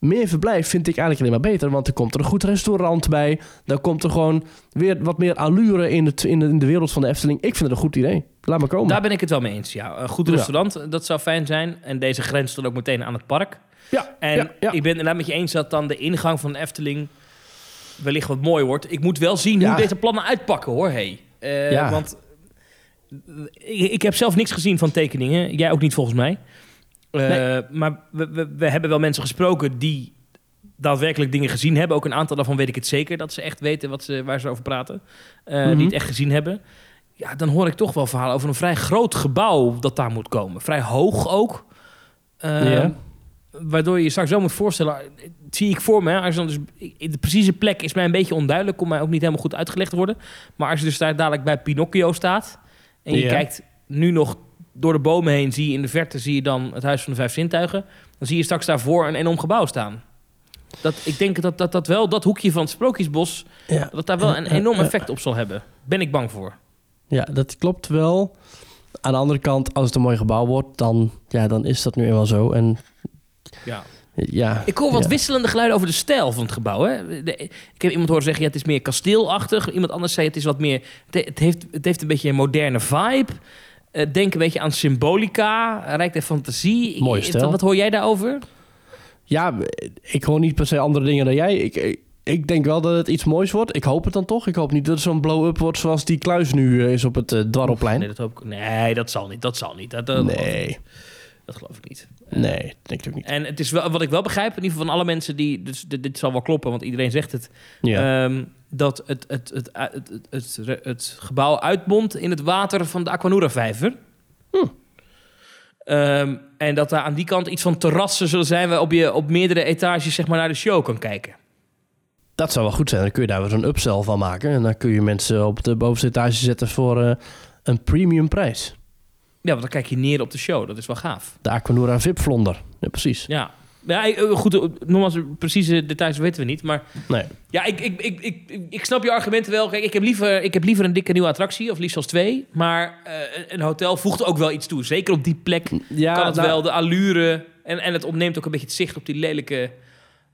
Meer verblijf vind ik eigenlijk alleen maar beter. Want er komt er een goed restaurant bij. Dan komt er gewoon weer wat meer allure in, het, in, de, in de wereld van de Efteling. Ik vind het een goed idee. Laat maar komen. Daar ben ik het wel mee eens, ja. Een goed Ja. restaurant, dat zou fijn zijn. En deze grens dan ook meteen aan het park. ja, En ja, ja. ik ben het met je eens dat dan de ingang van de Efteling wellicht wat mooi wordt. Ik moet wel zien hoe deze plannen uitpakken, hoor. Hey. Eh. Want ik, ik heb zelf niks gezien van tekeningen. Jij ook niet, volgens mij. Eh, Nee. Maar we, we, we hebben wel mensen gesproken die daadwerkelijk dingen gezien hebben. Ook een aantal daarvan weet ik het zeker. Dat ze echt weten wat ze, waar ze over praten. Mhm. Die het echt gezien hebben. Ja, dan hoor ik toch wel verhalen over een vrij groot gebouw dat daar moet komen. Vrij hoog ook. Eh, Ja. Waardoor je je straks zo moet voorstellen, eh, zie ik voor me. Als dan dus, de precieze plek is mij een beetje onduidelijk, kon mij ook niet helemaal goed uitgelegd worden. Maar als je dus daar dadelijk bij Pinocchio staat en je Ja. kijkt nu nog door de bomen heen, zie je in de verte zie je dan het Huis van de Vijf Zintuigen. Dan zie je straks daarvoor een enorm gebouw staan. Dat, ik denk dat, dat dat wel, dat hoekje van het Sprookjesbos, Ja. dat daar wel een enorm ja, effect op zal hebben. Ben ik bang voor. Ja, dat klopt wel. Aan de andere kant, als het een mooi gebouw wordt, dan, ja, dan is dat nu eenmaal zo. En Ja. ja, Ik hoor wat ja. wisselende geluiden over de stijl van het gebouw. Hè? De- ik heb iemand horen zeggen, ja, het is meer kasteelachtig. Iemand anders zei, het is wat meer... Het, het heeft, het heeft een beetje een moderne vibe. Eh, denk een beetje aan symbolica, rijk der fantasie. Mooie Ik- stijl. Wat hoor jij daarover? Ja, ik hoor niet per se andere dingen dan jij. Ik, ik, Ik denk wel dat het iets moois wordt. Ik hoop het dan toch. Ik hoop niet dat het zo'n blow-up wordt zoals die kluis nu eh, is op het uh, Dwarrelplein. Nee, dat hoop ik. Nee, dat zal niet. Dat zal niet. Dat, dat geloof ik nee. Dat geloof ik niet. Nee, denk ik ook niet. En het is wel, wat ik wel begrijp, in ieder geval van alle mensen die... Dus dit, dit zal wel kloppen, want iedereen zegt het. Ja. ehm, dat het, het, het, het, het, het, het gebouw uitmondt in het water van de Aquanura-vijver. Hm. Ehm, en dat daar aan die kant iets van terrassen zullen zijn... waarop je op meerdere etages zeg maar, naar de show kan kijken. Dat zou wel goed zijn. Dan kun je daar weer zo'n upsell van maken. En dan kun je mensen op de bovenste etage zetten voor eh, een premium prijs. Ja, want dan kijk je neer op de show. Dat is wel gaaf. De Aquanura VIP Vlonder. Ja, precies. Ja, ja eh, goed, eh, nogmaals, precieze details weten we niet. Maar Nee. ja, ik, ik, ik, ik, ik snap je argumenten wel. Kijk, ik heb, liever, ik heb liever een dikke nieuwe attractie, of liefst zelfs twee. Maar eh, een hotel voegt ook wel iets toe. Zeker op die plek Ja, kan het nou, wel, de allure. En, en het ontneemt ook een beetje het zicht op die lelijke,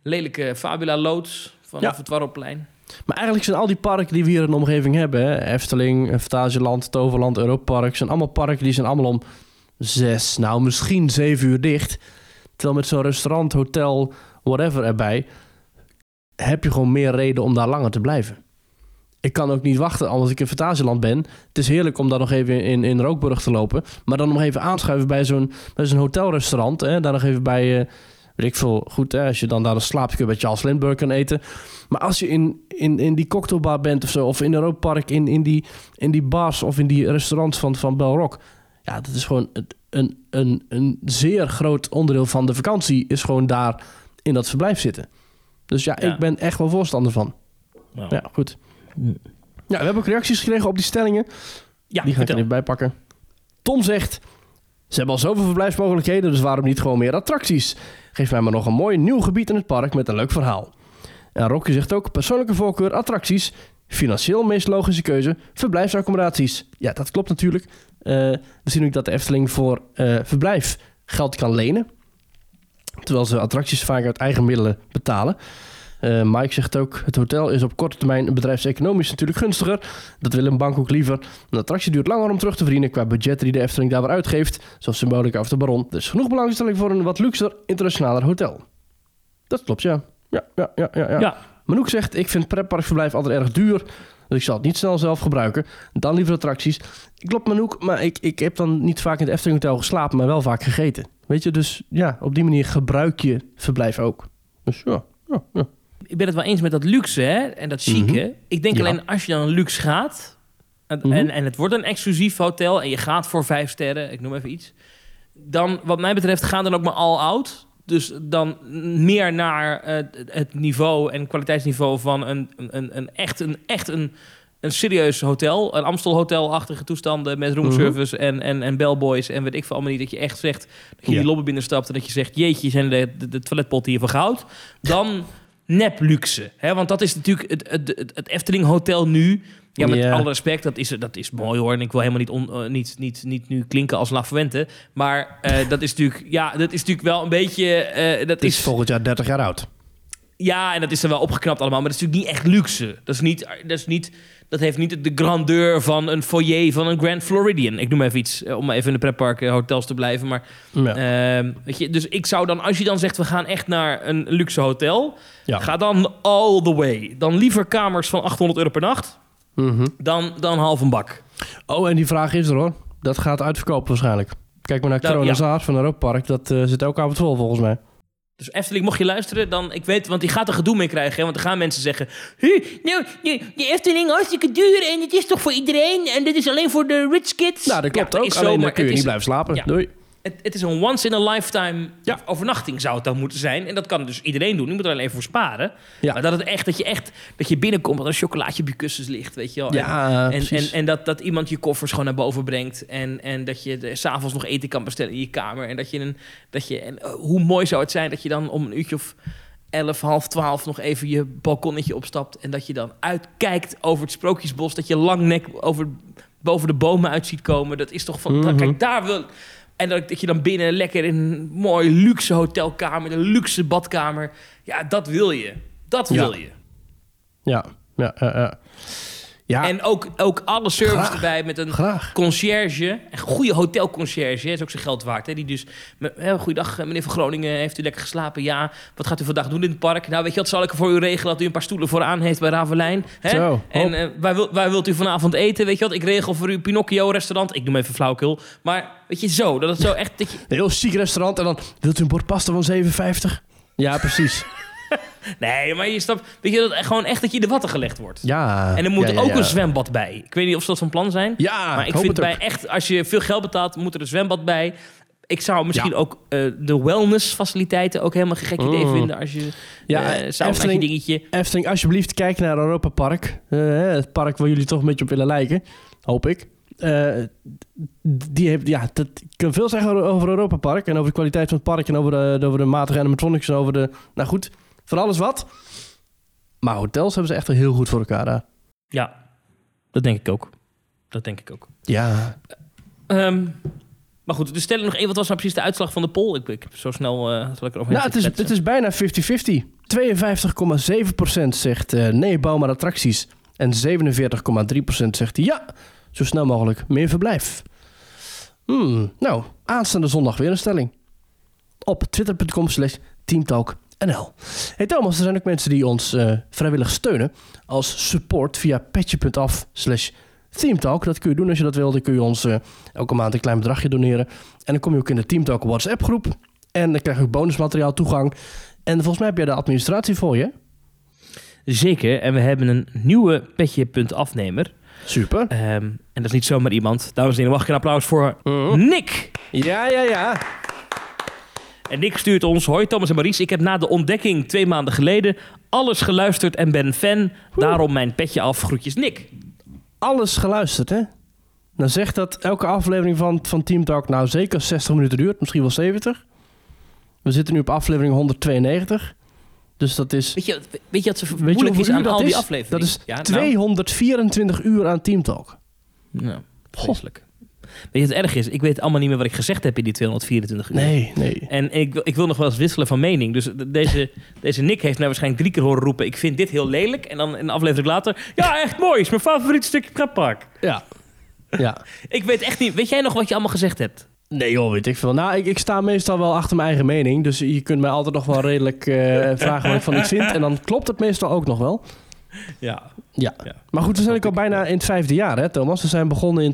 lelijke Fabula loods vanaf Ja. het Warroplein. Maar eigenlijk zijn al die parken die we hier in de omgeving hebben... Hè, Efteling, Fantasieland, Toverland, Europa Park... zijn allemaal parken die zijn allemaal om zes, nou misschien zeven uur dicht. Terwijl met zo'n restaurant, hotel, whatever erbij... heb je gewoon meer reden om daar langer te blijven. Ik kan ook niet wachten als ik in Fantasieland ben. Het is heerlijk om daar nog even in, in Rookburg te lopen. Maar dan nog even aanschuiven bij zo'n, zo'n hotelrestaurant. Hè, daar nog even bij... eh, weet ik veel, goed hè, als je dan daar een slaapje bij Charles Lindbergh kan eten. Maar als je in, in, in die cocktailbar bent of zo, of in Europa Park, in, in, die, in die bars of in die restaurants van, van Belrock. Ja, dat is gewoon een, een, een, een zeer groot onderdeel van de vakantie, is gewoon daar in dat verblijf zitten. Dus ja, Ja. ik ben echt wel voorstander van. Nou, Ja, goed. Ja, we hebben ook reacties gekregen op die stellingen. ja Die ga ik er even bij pakken. Tom zegt... Ze hebben al zoveel verblijfsmogelijkheden, dus waarom niet gewoon meer attracties? Geef mij maar nog een mooi nieuw gebied in het park met een leuk verhaal. En Rocky zegt ook persoonlijke voorkeur attracties. Financieel meest logische keuze, verblijfsaccommodaties. Ja, dat klopt natuurlijk. Eh, we zien ook dat de Efteling voor eh, verblijf geld kan lenen. Terwijl ze attracties vaak uit eigen middelen betalen. Eh, Mike zegt ook, het hotel is op korte termijn bedrijfseconomisch natuurlijk gunstiger. Dat wil een bank ook liever. Een attractie duurt langer om terug te verdienen qua budgetten die de Efteling daarvoor uitgeeft. Zoals Symbolica of de Baron. Dus genoeg belangstelling voor een wat luxer, internationaler hotel. Dat klopt, ja. Ja, ja, ja, ja. ja. Ja. Manouk zegt, ik vind pretparkverblijf altijd erg duur. Dus ik zal het niet snel zelf gebruiken. Dan liever attracties. Klopt Manouk, maar ik, ik heb dan niet vaak in het Efteling Hotel geslapen, maar wel vaak gegeten. Weet je, dus ja, op die manier gebruik je verblijf ook. Dus ja, ja, ja. Ik ben het wel eens met dat luxe hè? en dat chique. Mhm. Ik denk Ja. alleen als je dan luxe gaat... En, Mhm. en, en het wordt een exclusief hotel... en je gaat voor vijf sterren, ik noem even iets... dan wat mij betreft ga dan ook maar all out. Dus dan meer naar eh, het niveau en kwaliteitsniveau van een, een, een echt, een, echt een, een serieus hotel. Een Amstel Hotel-achtige toestanden met roomservice en, en, en bellboys en weet ik veel allemaal niet. Dat je echt zegt, dat je die lobby binnenstapt en dat je zegt... jeetje, zijn de, de, de toiletpotten hier van goud? Dan nep luxe. Hè? Want dat is natuurlijk het, het, het, het Efteling Hotel nu... Ja, met alle respect, dat is, dat is mooi hoor. En ik wil helemaal niet, on, eh, niet, niet, niet nu klinken als Lafwente. Maar eh, dat is natuurlijk, ja, dat is natuurlijk wel een beetje. eh, dat Het is is, volgend jaar 30 jaar oud. ja, en dat is er wel opgeknapt allemaal. Maar dat is natuurlijk niet echt luxe. Dat is niet, dat is niet, dat heeft niet de grandeur van een foyer van een Grand Floridian. Ik noem even iets, eh, om even in de pretpark eh, hotels te blijven. Maar Ja. Ehm, weet je, dus ik zou dan, als je dan zegt, we gaan echt naar een luxe hotel, Ja. ga dan all the way. Dan liever kamers van 800 euro per nacht, Mhm. dan, dan half een bak. Oh, en die vraag is er hoor. Dat gaat uitverkopen waarschijnlijk. Kijk maar naar Nou, Corona ja. Van Europa Park. Dat eh, zit elke avond vol volgens mij. Dus Efteling, mocht je luisteren, dan, ik weet, want die gaat er gedoe mee krijgen. Hè, want dan gaan mensen zeggen, "Huh, nou, de, de Efteling hartstikke duur en het is toch voor iedereen en dit is alleen voor de rich kids. Nou, dat klopt Ja, ook. zo, Alleen dan maar kun je niet is- blijven slapen. Ja. Doei. Het, het is een once in a lifetime Ja. overnachting zou het dan moeten zijn. En dat kan dus iedereen doen. Je moet er alleen voor sparen. Ja. Maar dat het echt, dat je echt, dat je binnenkomt, dat een chocolaatje op je kussens ligt, weet je wel. En- Ja, En, en, en dat, dat iemand je koffers gewoon naar boven brengt. En, en dat je de- s'avonds nog eten kan bestellen in je kamer. En dat je een. Dat je, en, eh, hoe mooi zou het zijn dat je dan om een uurtje of 11, half 12 nog even je balkonnetje opstapt. En dat je dan uitkijkt over het sprookjesbos. Dat je lang nek over, boven de bomen uit ziet komen. Dat is toch van. Mhm. Kijk, daar wil. En dat, dat je dan binnen lekker in een mooi luxe hotelkamer, een luxe badkamer. Ja, dat wil je. Dat Ja. wil je. Ja, ja, ja, ja. Ja, En ook, ook alle service Graag. erbij met een graag. conciërge. Een goede hotelconciërge, hè, is ook zijn geld waard. Hè, die dus, goeiedag meneer van Groningen, heeft u lekker geslapen? Ja. Wat gaat u vandaag doen in het park? Nou, weet je wat, zal ik er voor u regelen dat u een paar stoelen vooraan heeft bij Ravelijn? Hè? Zo, En eh, waar, wil, waar wilt u vanavond eten? Weet je wat, ik regel voor u Pinocchio restaurant. Ik noem even flauwkul. Maar weet je, zo, dat het zo echt... Dat je, Een heel chic restaurant en dan wilt u een bord pasta van 7,50? Ja, precies. [laughs] [laughs] nee, maar je snapt, weet je, dat gewoon echt dat je in de watten gelegd wordt. Ja. En er moet ja, ja, ook een zwembad bij. Ik weet niet of ze dat van plan zijn. Ja, maar ik vind het bij ook. echt, als je veel geld betaalt, moet er een zwembad bij. Ik zou misschien ook eh, de wellness-faciliteiten ook helemaal geen gek idee Mm. vinden als je Ja, uh, Efteling- dingetje. Efteling, alsjeblieft, kijk naar Europa Park. Het park waar jullie toch een beetje op willen lijken. Hoop ik. Eh, die heeft, ja, dat, ik kan veel zeggen over- over Europa Park. En over de kwaliteit van het park. En over de, over de matige animatronics. En over de... Nou goed, van alles wat. Maar hotels hebben ze echt heel goed voor elkaar daar. Ja, dat denk ik ook. Dat denk ik ook. Ja. Ehm, maar goed, dus stel nog even, wat was nou precies de uitslag van de poll? Ik, ik heb zo snel, zal ik erover Nou, het is, het is bijna 50-50. 52,7% zegt eh, nee, bouw maar attracties. En 47,3% zegt ja, zo snel mogelijk meer verblijf. Hmm, nou, aanstaande zondag weer een stelling. Op twitter.com slash teamtalknl. Hey Thomas, er zijn ook mensen die ons eh, vrijwillig steunen als support via petje.af slash teamtalk. Dat kun je doen als je dat wil. Dan kun je ons eh, elke maand een klein bedragje doneren. En dan kom je ook in de Teamtalk WhatsApp groep. En dan krijg je ook bonusmateriaal toegang. En volgens mij heb jij de administratie voor je. Zeker, en we hebben een nieuwe petje.afnemer. Super. Ehm, en dat is niet zomaar iemand. Dames en heren, mag ik een applaus voor Nick? Ja, ja, ja. En Nick stuurt ons, hoi Thomas en Maurice, ik heb na de ontdekking twee maanden geleden alles geluisterd en ben fan. Daarom mijn petje af, groetjes Nick. Alles geluisterd, hè? Dan zegt dat elke aflevering van, van Team Talk nou zeker 60 minuten duurt. Misschien wel 70. We zitten nu op aflevering 192. Dus dat is... Weet je, weet je wat zo je moeilijk is aan al die afleveringen? Dat is Ja, nou, 224 uur aan Team Talk. Nou, vreselijk. Weet je wat erg is? Ik weet allemaal niet meer wat ik gezegd heb in die 224 uur. Nee, nee. En ik, wil- ik wil nog wel eens wisselen van mening. Dus de- deze, [laughs] deze Nick heeft mij waarschijnlijk drie keer horen roepen... ik vind dit heel lelijk. En dan een aflevering later... ja, echt mooi. is mijn favoriet stukje pretpark. Ja. Ja. [laughs] Ik weet echt niet... Weet jij nog wat je allemaal gezegd hebt? Nee joh, weet ik veel. Nou, ik, ik sta meestal wel achter mijn eigen mening. Dus je kunt mij altijd nog wel redelijk eh, [laughs] vragen wat ik van iets vind. En dan klopt het meestal ook nog wel. Ja. Ja. Ja. Maar goed, we zijn ook al bijna in het vijfde jaar, hè Thomas? We zijn begonnen in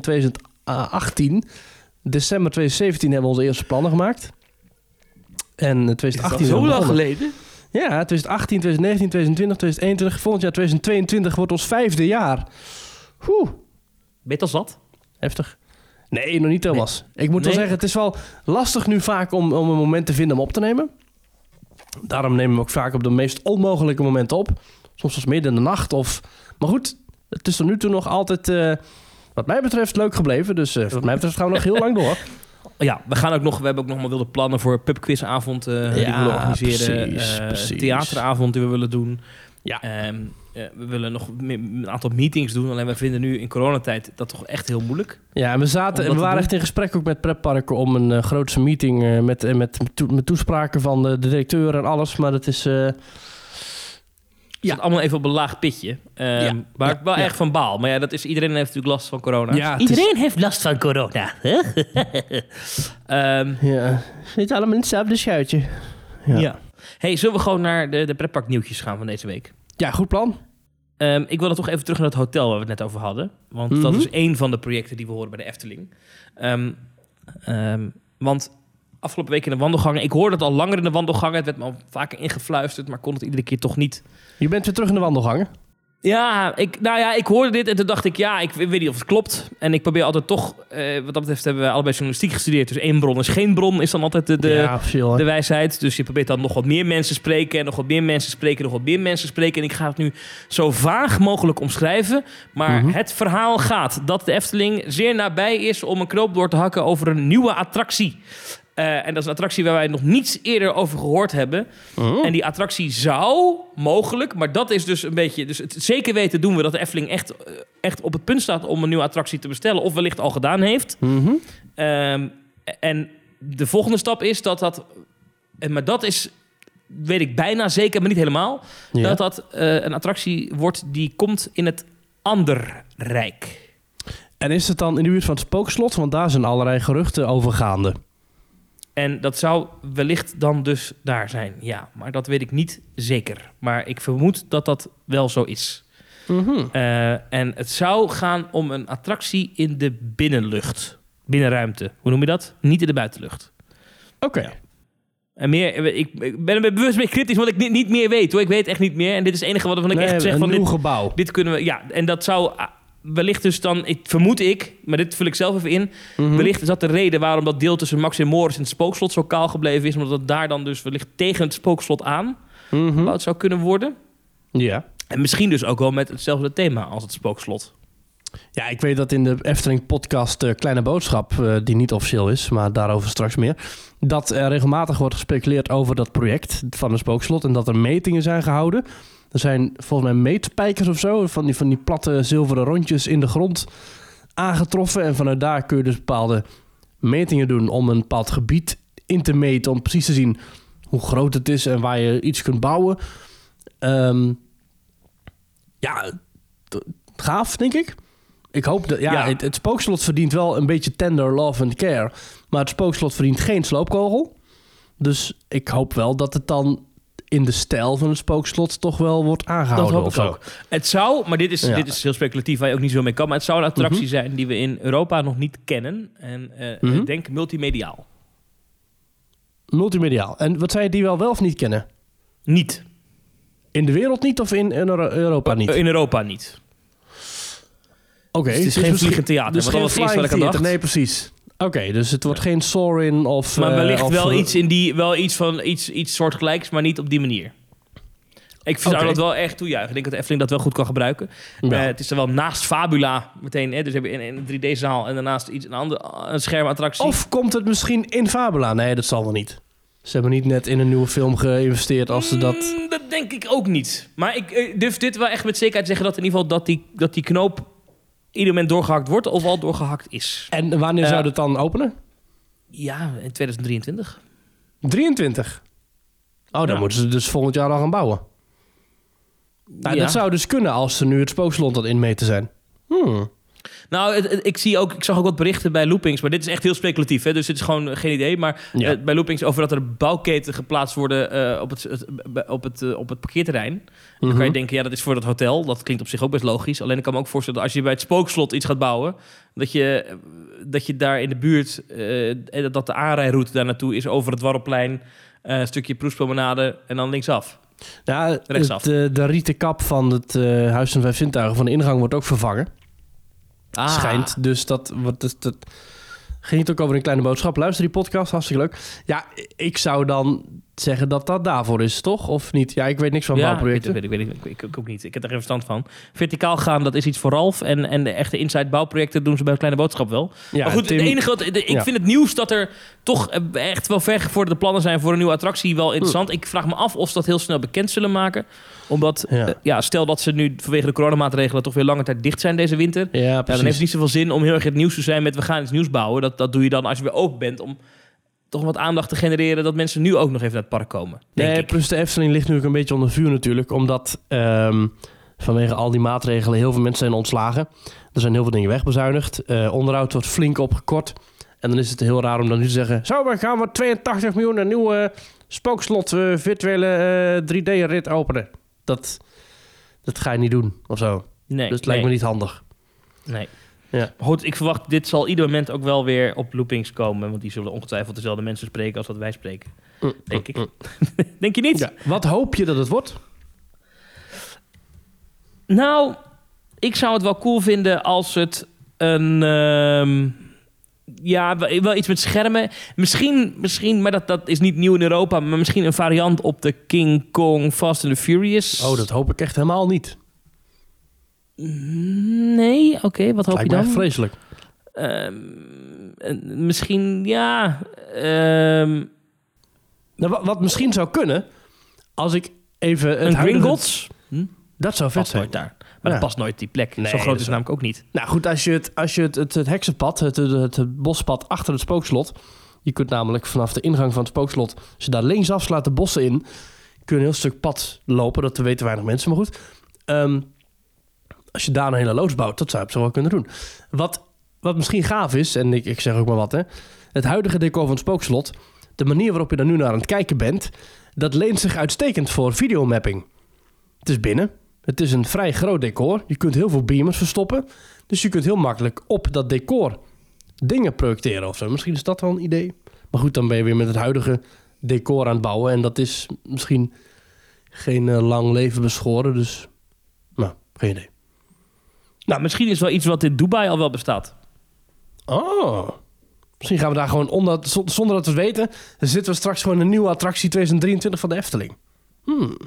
2018. December 2017 hebben we onze eerste plannen gemaakt. En in 2018 zijn we begonnen. geleden? Ja, 2018, 2019, 2020, 2021. Volgend jaar 2022 wordt ons vijfde jaar. Oeh, Ben je het al zat? heftig. Nee, nog niet Thomas. Ik moet wel Nee? zeggen, het is wel lastig nu vaak om, om een moment te vinden om op te nemen. Daarom nemen we ook vaak op de meest onmogelijke momenten op. Soms was midden in de nacht of... Maar goed, het is tot nu toe nog altijd, eh, wat mij betreft, leuk gebleven. Dus eh, wat mij betreft gaan we nog heel lang door. [laughs] Ja, we gaan ook nog... We hebben ook nog maar wilde plannen voor pubquizavond... eh die we willen organiseren. precies, eh, precies. theateravond die we willen doen. Ja. Ehm, eh, we willen nog een aantal meetings doen. Alleen we vinden nu in coronatijd dat toch echt heel moeilijk. Ja, en we, zaten, en we waren echt in gesprek ook met pretparken om een uh, grootse meeting eh, met, met, met toespraken van de, de directeur en alles. Maar dat is... Het zit allemaal even op een laag pitje. Ehm, Ja, Waar ja, ik wel ja. echt van baal. Maar ja, dat is, iedereen heeft natuurlijk last van corona. Ja, is- iedereen heeft last van corona. hè? [laughs] Ehm, ja, zitten allemaal in hetzelfde schuitje. Ja. ja. Hey, zullen we gewoon naar de, de pretpark nieuwtjes gaan van deze week? Ja, goed plan. Ehm, ik wil dan toch even terug naar het hotel waar we het net over hadden. Want dat Mhm. is één van de projecten die we horen bij de Efteling. Ehm, ehm, want afgelopen week in de wandelgangen... Ik hoorde het al langer in de wandelgangen. Het werd me al vaker ingefluisterd, maar kon het iedere keer toch niet. Je bent weer terug in de wandelgangen. Ja, ik, nou ja, ik hoorde dit en toen dacht ik, ja, ik weet niet of het klopt. En ik probeer altijd toch, eh, wat dat betreft hebben we allebei journalistiek gestudeerd. Dus één bron is geen bron, is dan altijd de, de, ja, de wijsheid. Dus je probeert dan nog wat meer mensen spreken en nog wat meer mensen spreken, nog wat meer mensen spreken. En ik ga het nu zo vaag mogelijk omschrijven. Maar Mhm. het verhaal gaat dat de Efteling zeer nabij is om een knoop door te hakken over een nieuwe attractie. Eh, en dat is een attractie waar wij nog niets eerder over gehoord hebben. Oh. En die attractie zou mogelijk, maar dat is dus een beetje... Dus het zeker weten doen we dat de Efteling echt, eh, echt op het punt staat om een nieuwe attractie te bestellen. Of wellicht al gedaan heeft. Mhm. Ehm, en de volgende stap is dat dat... Maar dat is, weet ik bijna zeker, maar niet helemaal. Ja. Dat dat eh, een attractie wordt die komt in het ander rijk. En is het dan in de buurt van het spookslot? Want daar zijn allerlei geruchten over gaande. En dat zou wellicht dan dus daar zijn, ja. Maar dat weet ik niet zeker. Maar ik vermoed dat dat wel zo is. Mhm. Eh, en het zou gaan om een attractie in de binnenlucht. Binnenruimte. Hoe noem je dat? Niet in de buitenlucht. Oké. En meer, ik, ik ben er bewust mee cryptisch, want ik niet, niet meer weet hoor. Ik weet echt niet meer. En dit is het enige wat ik Nee, echt zeg een van nieuw dit, gebouw. dit kunnen we. Ja, en dat zou ah, wellicht dus dan, ik vermoed ik, maar dit vul ik zelf even in. Mhm. Wellicht is dat de reden waarom dat deel tussen Max en Morris en het spookslot zo kaal gebleven is, omdat het daar dan dus wellicht tegen het spookslot aan gebouwd zou kunnen worden. Ja. En misschien dus ook wel met hetzelfde thema als het spookslot. Ja, ik weet dat in de Efteling-podcast eh, Kleine Boodschap, eh, die niet officieel is, maar daarover straks meer, dat er regelmatig wordt gespeculeerd over dat project van een spookslot en dat er metingen zijn gehouden. Er zijn volgens mij meetspijkers of zo, van die, van die platte zilveren rondjes in de grond aangetroffen. En vanuit daar kun je dus bepaalde metingen doen om een bepaald gebied in te meten, om precies te zien hoe groot het is en waar je iets kunt bouwen. Ehm, ja, gaaf, denk ik. Ik hoop dat... Ja, Ja. Het, het spookslot verdient wel een beetje tender love and care. Maar het spookslot verdient geen sloopkogel. Dus ik hoop wel dat het dan in de stijl van het spookslot toch wel wordt aangehouden. Dat hoop of ik zo. ook. Het zou, maar dit is, Ja. dit is heel speculatief waar je ook niet zo mee kan. Maar het zou een attractie Mhm. zijn die we in Europa nog niet kennen. En ik denk multimediaal. Multimediaal. En wat zei je die wel wel of niet kennen? Niet. In de wereld niet of in, in Euro- Europa niet? In Europa niet. Oké. dus het is geen misschien- vliegend theater, Dus geen wat ik aan flying theater. Nee, precies. Oké, dus het wordt geen Sorin of... Maar eh, wellicht of, wel eh, iets in die, wel iets van iets, iets soortgelijks, maar niet op die manier. Ik zou dat wel echt toejuichen. Ik denk dat Efteling dat wel goed kan gebruiken. Ja. Eh, het is er wel naast Fabula meteen. Hè, dus heb je in, een 3D-zaal en daarnaast iets, een, ander, een schermattractie. Of komt het misschien in Fabula? Nee, dat zal wel niet. Ze hebben niet net in een nieuwe film geïnvesteerd als ze dat... Mm, dat denk ik ook niet. Maar ik durf dit wel echt met zekerheid te zeggen dat in ieder geval dat die, dat die knoop ieder moment doorgehakt wordt of al doorgehakt is. En wanneer Eh, zou het dan openen? Ja, in 2023. 23. Oh, dan Ja. moeten ze dus volgend jaar al gaan bouwen. Nou, Ja. Dat zou dus kunnen als ze nu het spookslot aan inmeten zijn. Hmm. Nou, het- het- ik, zie ook, ik zag ook wat berichten bij Loopings, maar dit is echt heel speculatief. Hè? Dus dit is gewoon geen idee. Maar Ja. eh, bij Loopings over dat er bouwketen geplaatst worden eh, op, het, het- op, het, eh, op het parkeerterrein. Dan Mhm. kan je denken, ja, dat is voor het hotel. Dat klinkt op zich ook best logisch. Alleen ik kan me ook voorstellen dat als je bij het spookslot iets gaat bouwen, dat je, dat je daar in de buurt, dat de aanrijroute daar naartoe is over het Warrelplein, een stukje Proespromenade en dan linksaf. Ja, het, Rechtsaf. eh, de rieten kap van het Huis van Vijf Zintuigen van de ingang wordt ook vervangen. Ah. Schijnt. Dus dat, wat, dat, dat ging het ook over een kleine boodschap. Luister die podcast, hartstikke leuk. Ja, ik zou dan zeggen dat dat daarvoor is, toch? Of niet? Ja, ik weet niks van ja, bouwprojecten. Weet, ik, weet, ik, weet ik, ik, ik ook niet. Ik heb er geen verstand van. Verticaal gaan, dat is iets voor Ralf. En, en de echte inside bouwprojecten doen ze bij een kleine boodschap wel. Ja, maar goed, Tim- het enige wat, de- ik ja. vind het nieuws dat er toch eh, echt wel vergevorderde plannen zijn voor een nieuwe attractie wel interessant. Ik vraag me af of ze dat heel snel bekend zullen maken. Omdat, Ja. ja. ja, stel dat ze nu vanwege de coronamaatregelen toch weer lange tijd dicht zijn deze winter. Ja, dan heeft het niet zoveel zin om heel erg het nieuws te zijn met we gaan iets nieuws bouwen. Dat, dat doe je dan als je weer open bent om toch wat aandacht te genereren dat mensen nu ook nog even naar het park komen. Nee, plus de Efteling ligt nu ook een beetje onder vuur natuurlijk. Omdat ehm, vanwege al die maatregelen heel veel mensen zijn ontslagen. Er zijn heel veel dingen wegbezuinigd. Eh, onderhoud wordt flink opgekort. En dan is het heel raar om dan nu te zeggen... Zo, we gaan voor 82 miljoen een nieuwe spookslot eh, virtuele eh, 3D-rit openen. Dat, dat ga je niet doen of zo. Nee, dus het lijkt nee. me niet handig. Nee. Ja. Maar Goed, ik verwacht dit zal ieder moment ook wel weer op loopings komen. Want die zullen ongetwijfeld dezelfde mensen spreken als wat wij spreken. Denk ik. [laughs] Denk je niet? Ja. Wat hoop je dat het wordt? Nou, ik zou het wel cool vinden als het een... ehm, ja, wel wel iets met schermen. Misschien, misschien, maar dat, dat is niet nieuw in Europa... maar misschien een variant op de King Kong Fast and the Furious. Oh, dat hoop ik echt helemaal niet. Nee? Oké, wat hoop Lijkt je dan? vreselijk. Ehm, eh, misschien, ja... ehm, Nou, wat, wat misschien zou kunnen... Als ik even... Het een Gringotts? Hm? Dat zou vet Past zijn. nooit daar. Maar Ja. dat past nooit die plek. Nee, Zo groot is het namelijk ook niet. Nou goed, als je het, als je het, het, het heksenpad, het, het, het bospad achter het spookslot... Je kunt namelijk vanaf de ingang van het spookslot... Als je daar linksaf slaat de bossen in... Kun je een heel stuk pad lopen. Dat weten weinig mensen, maar goed. Ehm, Als je daar een hele loods bouwt, dat zou je zo wel kunnen doen. Wat, wat misschien gaaf is, en ik, ik zeg ook maar wat, hè. Het huidige decor van het spookslot, de manier waarop je daar nu naar aan het kijken bent, dat leent zich uitstekend voor videomapping. Het is binnen. Het is een vrij groot decor. Je kunt heel veel beamers verstoppen. Dus je kunt heel makkelijk op dat decor dingen projecteren of zo. Misschien is dat wel een idee. Maar goed, dan ben je weer met het huidige decor aan het bouwen. En dat is misschien geen eh, lang leven beschoren. Dus, nou, geen idee. Nou, misschien is wel iets wat in Dubai al wel bestaat. Oh. Misschien gaan we daar gewoon, zonder dat we het weten... dan zitten we straks gewoon een nieuwe attractie 2023 van de Efteling. Hmm.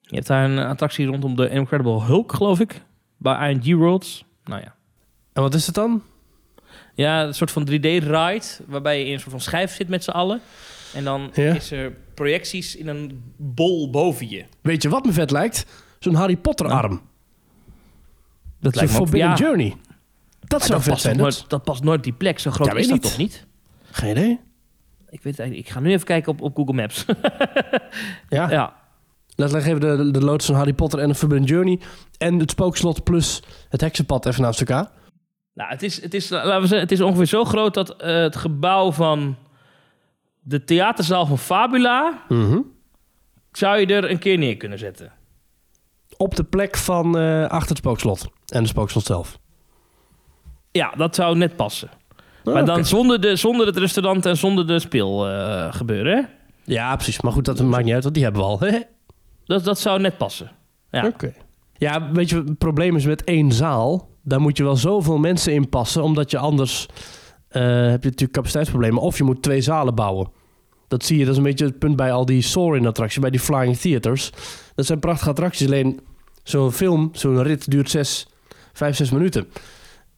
Je hebt daar een attractie rondom de Incredible Hulk, geloof ik. Bij ING Worlds. Nou ja. En wat is het dan? Ja, een soort van 3D-ride, waarbij je in een soort van schijf zit met z'n allen. En dan Ja. is er projecties in een bol boven je. Weet je wat me vet lijkt? Zo'n Harry Potter arm. Dat lijkt me Forbidden ja. Journey. Dat zou dat, vet zijn. nooit, dat past nooit die plek. Zo groot Ja, is dat niet. toch niet? Geen idee. Ik weet het eigenlijk. Ik ga nu even kijken op, op Google Maps. [laughs] Ja. ja. Laten we even de, de loods van Harry Potter en de Forbidden Journey. En het spookslot plus het heksenpad even naast elkaar. Nou, het is, het, is, laten we zeggen, het is ongeveer zo groot dat eh, het gebouw van de theaterzaal van Fabula... zou je er een keer neer kunnen zetten. Op de plek van eh, achter het spookslot. En de spookslot zelf. Ja, dat zou net passen. Maar dan oké. zonder, de, zonder het restaurant en zonder de speel eh, gebeuren. Hè? Ja, precies. Maar goed, dat maakt niet uit, want die hebben we al. Oké. Dat, dat zou net passen. Ja. Ja, weet je, het probleem is met één zaal. Daar moet je wel zoveel mensen in passen. Omdat je anders... eh, heb je natuurlijk capaciteitsproblemen. Of je moet twee zalen bouwen. Dat zie je, dat is een beetje het punt bij al die Soaring-attracties. Bij die Flying Theaters. Dat zijn prachtige attracties. Alleen zo'n film, zo'n rit duurt zes, vijf, zes minuten.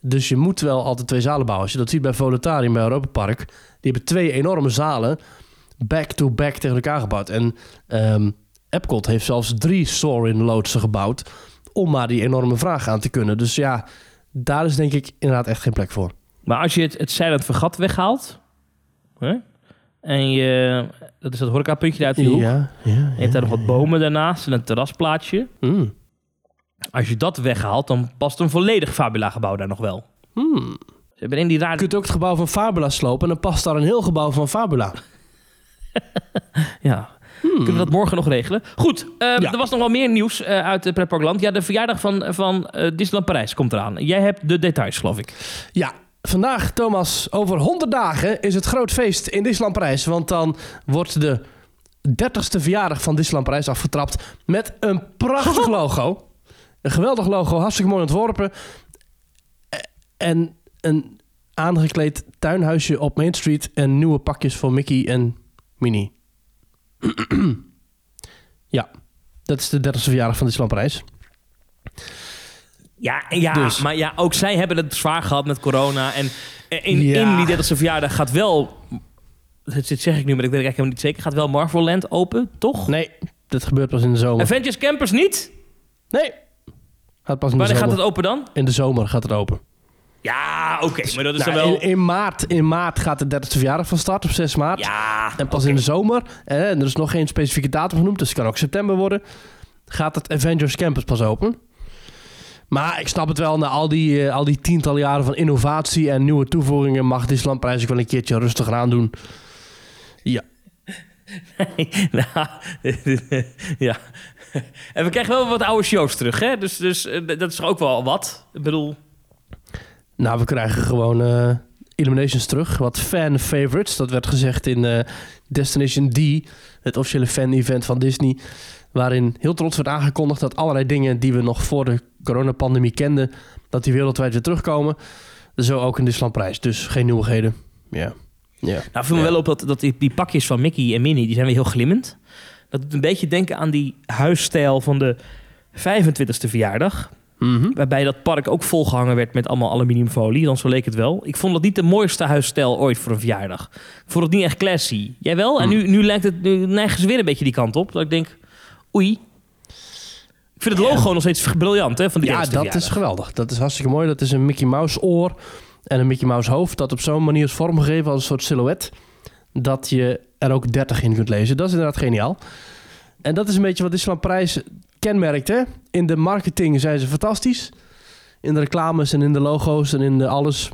Dus je moet wel altijd twee zalen bouwen. Als je dat ziet bij Voletarium, bij Europa Park. Die hebben twee enorme zalen back-to-back tegen elkaar gebouwd. En ehm Epcot heeft zelfs drie Soaring loodsen gebouwd om maar die enorme vraag aan te kunnen. Dus ja, daar is denk ik inderdaad echt geen plek voor. Maar als je het, het Silent Vergat weghaalt... Hè? en je... Dat is dat horecapuntje uit die hoek. Ja, ja. Je hebt daar nog wat bomen daarnaast en een terrasplaatsje. Mm. Als je dat weghaalt, dan past een volledig Fabula-gebouw daar nog wel. Hmm. Ze hebben in die Je kunt ook het gebouw van Fabula slopen en dan past daar een heel gebouw van Fabula. [laughs] Ja. Kunnen we dat morgen nog regelen? Goed, eh, Ja. er was nog wel meer nieuws eh, uit het pretparkland. Ja, de verjaardag van, van eh, Disneyland Parijs komt eraan. Jij hebt de details, geloof ik. Ja, vandaag, Thomas, over 100 dagen is het groot feest in Disneyland Parijs. Want dan wordt de 30ste verjaardag van Disneyland Parijs afgetrapt met een prachtig [laughs] logo. Een geweldig logo, hartstikke mooi ontworpen. Eh, En een aangekleed tuinhuisje op Main Street en nieuwe pakjes voor Mickey en Minnie. [clears throat] ja, dat is de 30ste verjaardag van Disneyland Parijs. Ja, ja Dus. maar ja, ook zij hebben het zwaar gehad met corona. En in, Ja. in die 30ste verjaardag gaat wel... Dat zeg ik nu, maar ik weet eigenlijk helemaal niet zeker. Gaat wel Marvel Land open, toch? Nee, dat gebeurt pas in de zomer. Avengers Campers niet? Nee, gaat pas in Wanneer gaat het open dan? In de zomer gaat het open. Ja, oké. maar dat is Nou, dan wel... in, in, maart, in maart gaat de 30ste verjaardag van start, op 6 maart. Ja, en pas in de zomer, eh, en er is nog geen specifieke datum genoemd, dus het kan ook september worden, gaat het Avengers Campus pas open. Maar ik snap het wel, na al die, eh, al die tientallen jaren van innovatie en nieuwe toevoegingen mag Disneyland Prijs ook wel een keertje rustiger aan doen. Ja, nou, ja. En we krijgen wel wat oude shows terug, hè? Dus, dus eh, dat is ook wel wat? Ik bedoel... nou we krijgen gewoon eh, Illuminations terug, wat fan favorites. Dat werd gezegd in eh, Destination D, het officiële fan-event van Disney. Waarin heel trots werd aangekondigd dat allerlei dingen die we nog voor de coronapandemie kenden, dat die wereldwijd weer terugkomen. Zo ook in Disneyland Prijs. Dus geen nieuwigheden. Ja. Ja. Nou, viel me Ja. wel op dat, dat die, die pakjes van Mickey en Minnie, die zijn weer heel glimmend. Dat doet een beetje denken aan die huisstijl van de 25e verjaardag. Mhm. Waarbij dat park ook volgehangen werd met allemaal aluminiumfolie. Dan zo leek het wel. Ik vond dat niet de mooiste huisstijl ooit voor een verjaardag. Ik vond het niet echt classy. Jij wel? En nu, nu, lijkt het, nu neigen ze weer een beetje die kant op. Dat ik denk, oei. Ik vind het logo nog steeds briljant hè, van die Ja, dat is geweldig. Dat is hartstikke mooi. Dat is een Mickey Mouse oor en een Mickey Mouse hoofd dat op zo'n manier is vormgegeven als een soort silhouet. Dat je er ook 30 in kunt lezen. Dat is inderdaad geniaal. En dat is een beetje wat Disneyland Prijs kenmerkt. Hè? In de marketing zijn ze fantastisch. In de reclames en in de logo's en in de alles.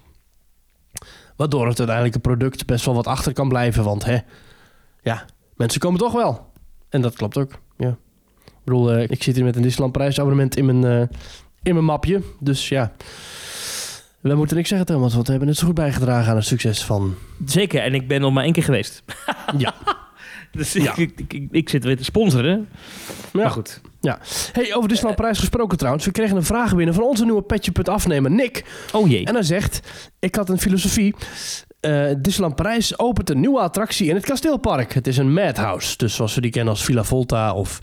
Waardoor het uiteindelijke product best wel wat achter kan blijven. Want hè, ja, mensen komen toch wel. En dat klopt ook. Ja. Ik bedoel, eh, ik zit hier met een Disneyland prijsabonnement in mijn, eh, in mijn mapje. Dus ja, we moeten niks zeggen Thomas. Want we hebben het zo goed bijgedragen aan het succes van... Zeker, en ik ben nog maar één keer geweest. [laughs] Ja. [laughs] Dus Ja. ik, ik, ik, ik zit weer te sponsoren. Ja. Maar goed. Hey, over Disneyland prijs gesproken trouwens. We kregen een vraag binnen van onze nieuwe petje.afnemer Nick. Oh jee. En hij zegt, ik had een filosofie. Eh Disneyland Parijs opent een nieuwe attractie in het kasteelpark. Het is een madhouse. Dus zoals we die kennen als Villa Volta of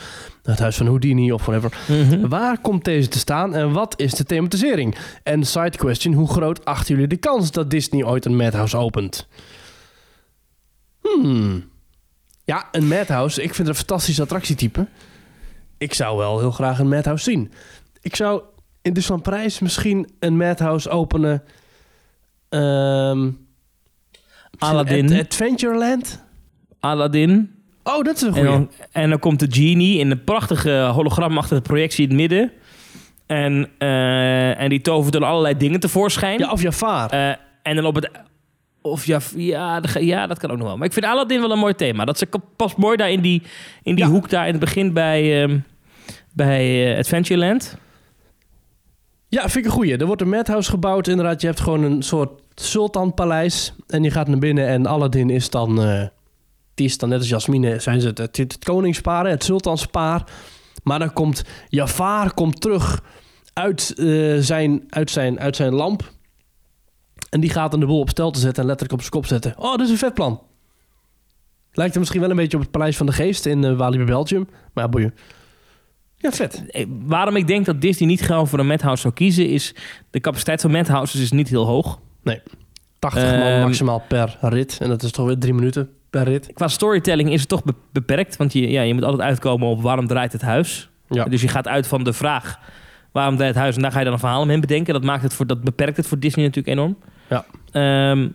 het huis van Houdini of whatever. Mhm. Waar komt deze te staan en wat is de thematisering? En side question, hoe groot achten jullie de kans dat Disney ooit een madhouse opent? Hmm. Ja, een madhouse. Ik vind het een fantastisch attractietype. Ik zou wel heel graag een madhouse zien. Ik zou in Disneyland Parijs misschien een madhouse openen. Ehm Aladdin. Ad- Adventureland? Aladdin. Oh, dat is een En goeie. dan, en dan komt de genie in een prachtige hologramachtige projectie in het midden. En, eh, en die tovert dan allerlei dingen tevoorschijn. Ja, of Jafar. Eh, en dan op het... Of ja, ja, dat ga- ja, dat kan ook nog wel. Maar ik vind Aladdin wel een mooi thema. Dat ze past mooi daar in die, in die Ja. hoek daar in het begin bij, ehm, bij eh, Adventureland. Ja, vind ik een goeie. Er wordt een madhouse gebouwd. Inderdaad, je hebt gewoon een soort sultanpaleis. En je gaat naar binnen en Aladdin is dan... is dan net als Jasmine, zijn ze het, het, het koningspaar, het sultanspaar. Maar dan komt Jafar komt terug uit, eh, zijn, uit, zijn, uit zijn lamp. En die gaat dan de boel op stel te zetten en letterlijk op zijn kop zetten. Oh, dat is een vet plan. Lijkt er misschien wel een beetje op het Paleis van de Geest in eh Walibi Belgium. Maar ja, boeien. Ja, vet. Eh, Waarom ik denk dat Disney niet gewoon voor een Madhouse zou kiezen... is de capaciteit van Madhouses is niet heel hoog. 80 man Ehm, maximaal per rit. En dat is toch weer drie minuten per rit. Qua storytelling is het toch be- beperkt. Want je, ja, je moet altijd uitkomen op waarom draait het huis. Ja. Dus je gaat uit van de vraag waarom draait het huis. En daar ga je dan een verhaal omheen bedenken. Dat, maakt het voor, dat beperkt het voor Disney natuurlijk enorm. Ja. Ehm,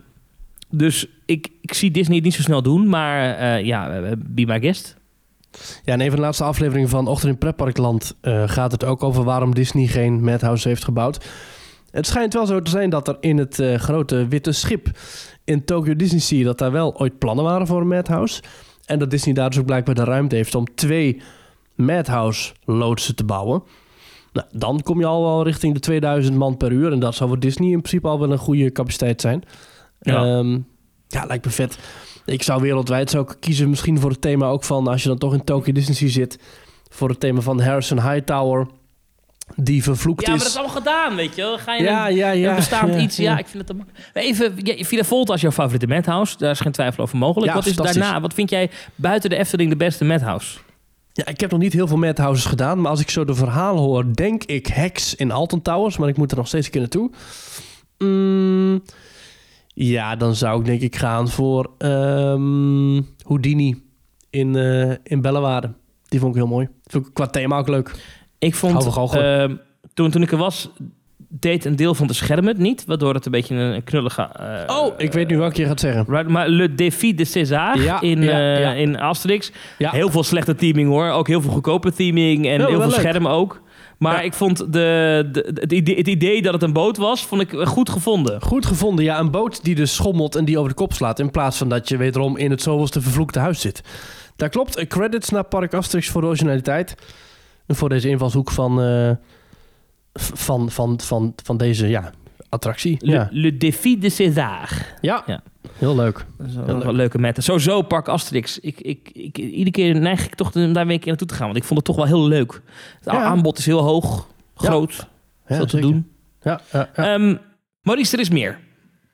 dus ik, ik zie Disney het niet zo snel doen. Maar eh, ja, be my guest. Ja, in een van de laatste afleveringen van Ochtend in Pretparkland eh, gaat het ook over waarom Disney geen Madhouse heeft gebouwd. Het schijnt wel zo te zijn dat er in het eh, grote witte schip in Tokyo Disney Sea, dat daar wel ooit plannen waren voor een Madhouse. En dat Disney daar dus ook blijkbaar de ruimte heeft om twee Madhouse loodsen te bouwen. Nou, dan kom je al wel richting de 2000 man per uur. En dat zou voor Disney in principe al wel een goede capaciteit zijn. Ja. Ja, ja lijkt me vet. Ik zou wereldwijd zou ik kiezen misschien voor het thema ook van... als je dan toch in Tokyo Disney zit... voor het thema van Harrison Hightower... die vervloekt Ja, maar is. dat is allemaal gedaan, weet je wel. Ga je ja, een, ja, ja. een bestaand ja, iets... Ja, ik vind het te mak- Maar Even, Villa Volta als jouw favoriete Madhouse. Daar is geen twijfel over mogelijk. Wat is daarna? Wat vind jij buiten de Efteling de beste Madhouse? Ja, ik heb nog niet heel veel Madhouses gedaan... maar als ik zo de verhalen hoor... denk ik Hex in Alton Towers... maar ik moet er nog steeds een keer naartoe. Mm, ja, dan zou ik denk ik gaan voor... ehm, Houdini in, eh in Bellewaarde. Die vond ik heel mooi. Vond ik qua thema ook leuk. Ik vond, ehm, toen, toen ik er was, deed een deel van de scherm het niet. Waardoor het een beetje een, knullige... eh, oh, ik weet nu welke je gaat zeggen. Right, maar Le Défi de César Ja, in, ja, eh, ja. in Asterix. Ja. Heel veel slechte teaming hoor. Ook heel veel goedkope teaming en heel veel leuk. schermen ook. Maar Ja. ik vond de, de, het, idee, het idee dat het een boot was, vond ik goed gevonden. Goed gevonden, ja. Een boot die dus schommelt en die over de kop slaat... in plaats van dat je wederom in het zoveelste vervloekte huis zit. Dat klopt. Eh, Credits naar Park Asterix voor de originaliteit. En voor deze invalshoek van, eh, van, van, van, van deze ja, attractie. Le, Ja. Le Défi de César. Ja. Ja. heel leuk. Dat is wel Heel leuke met. Sowieso Park Asterix. Ik, ik, ik, iedere keer neig ik toch daar weer een keer naartoe te gaan. Want ik vond het toch wel heel leuk. Het Ja. aanbod is heel hoog, groot, Ja, veel te zeker. doen. Ja, ja, ja. Ehm, Maurice, er is meer.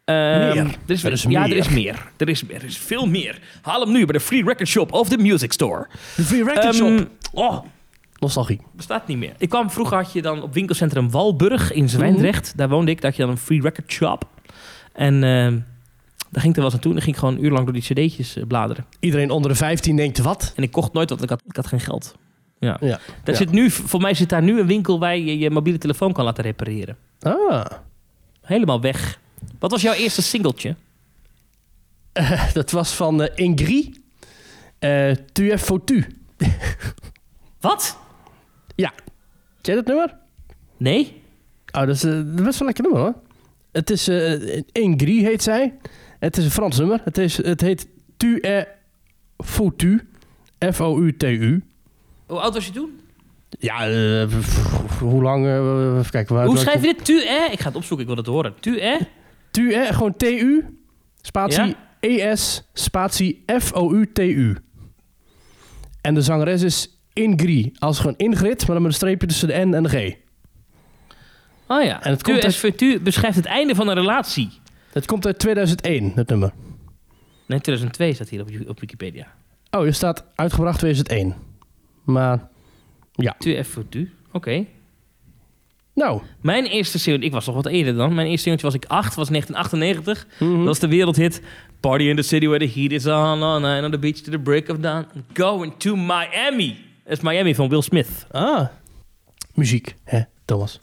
Ehm, Meer? Er is, Er is ja, meer. er is meer. Er is, er is veel meer. Haal hem nu bij de Free Record Shop of de Music Store. de Free Record Ehm, Shop. oh, Nostalgie. bestaat niet meer. Ik kwam, vroeger had je dan op winkelcentrum Walburg in Zwijndrecht. Daar woonde ik. Daar had je dan een Free Record Shop. En ehm, daar ging ik er wel eens naartoe. En dan ging ik gewoon een uur lang door die cd'tjes eh, bladeren. Iedereen onder de 15 denkt wat? En ik kocht nooit, want ik had, ik had geen geld. Ja. Ja. Daar Ja. zit nu, voor mij zit daar nu een winkel waar je je mobiele telefoon kan laten repareren. Ah, Helemaal weg. Wat was jouw eerste singeltje? dat was van eh, Ingrid. Eh tu es foutu. Wat? Ja. Ken je dat nummer? Nee? Oh, dat is eh, best wel een lekker nummer hoor. Het is eh Ingrid heet zij. Het is een Frans nummer. Het, is, het heet Tu es foutu. F-O-U-T-U. Hoe oud was je toen? Ja, eh, hoe lang? eh, even kijken. Waar, Hoe schrijf je dit? Tu e? Ik ga het opzoeken, ik wil het horen. Tu e? Tu es, gewoon T-U. Spatie Ja? E-S. Spatie F-O-U-T-U. En de zangeres is Ingrid. Als gewoon Ingrid, maar dan met een streepje tussen de N en de G. Oh ja. En het komt es tu beschrijft het einde van een relatie. Het komt uit 2001, het nummer. Nee, 2002 staat hier op, op Wikipedia. Oh, je staat uitgebracht 2001. Maar, Tu es voor tu. Oké. nou. Mijn eerste single, ik was nog wat eerder dan. Mijn eerste singeltje was ik acht, was 1998. mhm. Dat was de wereldhit. Party in the city where the heat is on, night on the beach to the break of dawn. Going to Miami. Is Miami van Will Smith. Ah, muziek, hè, Thomas.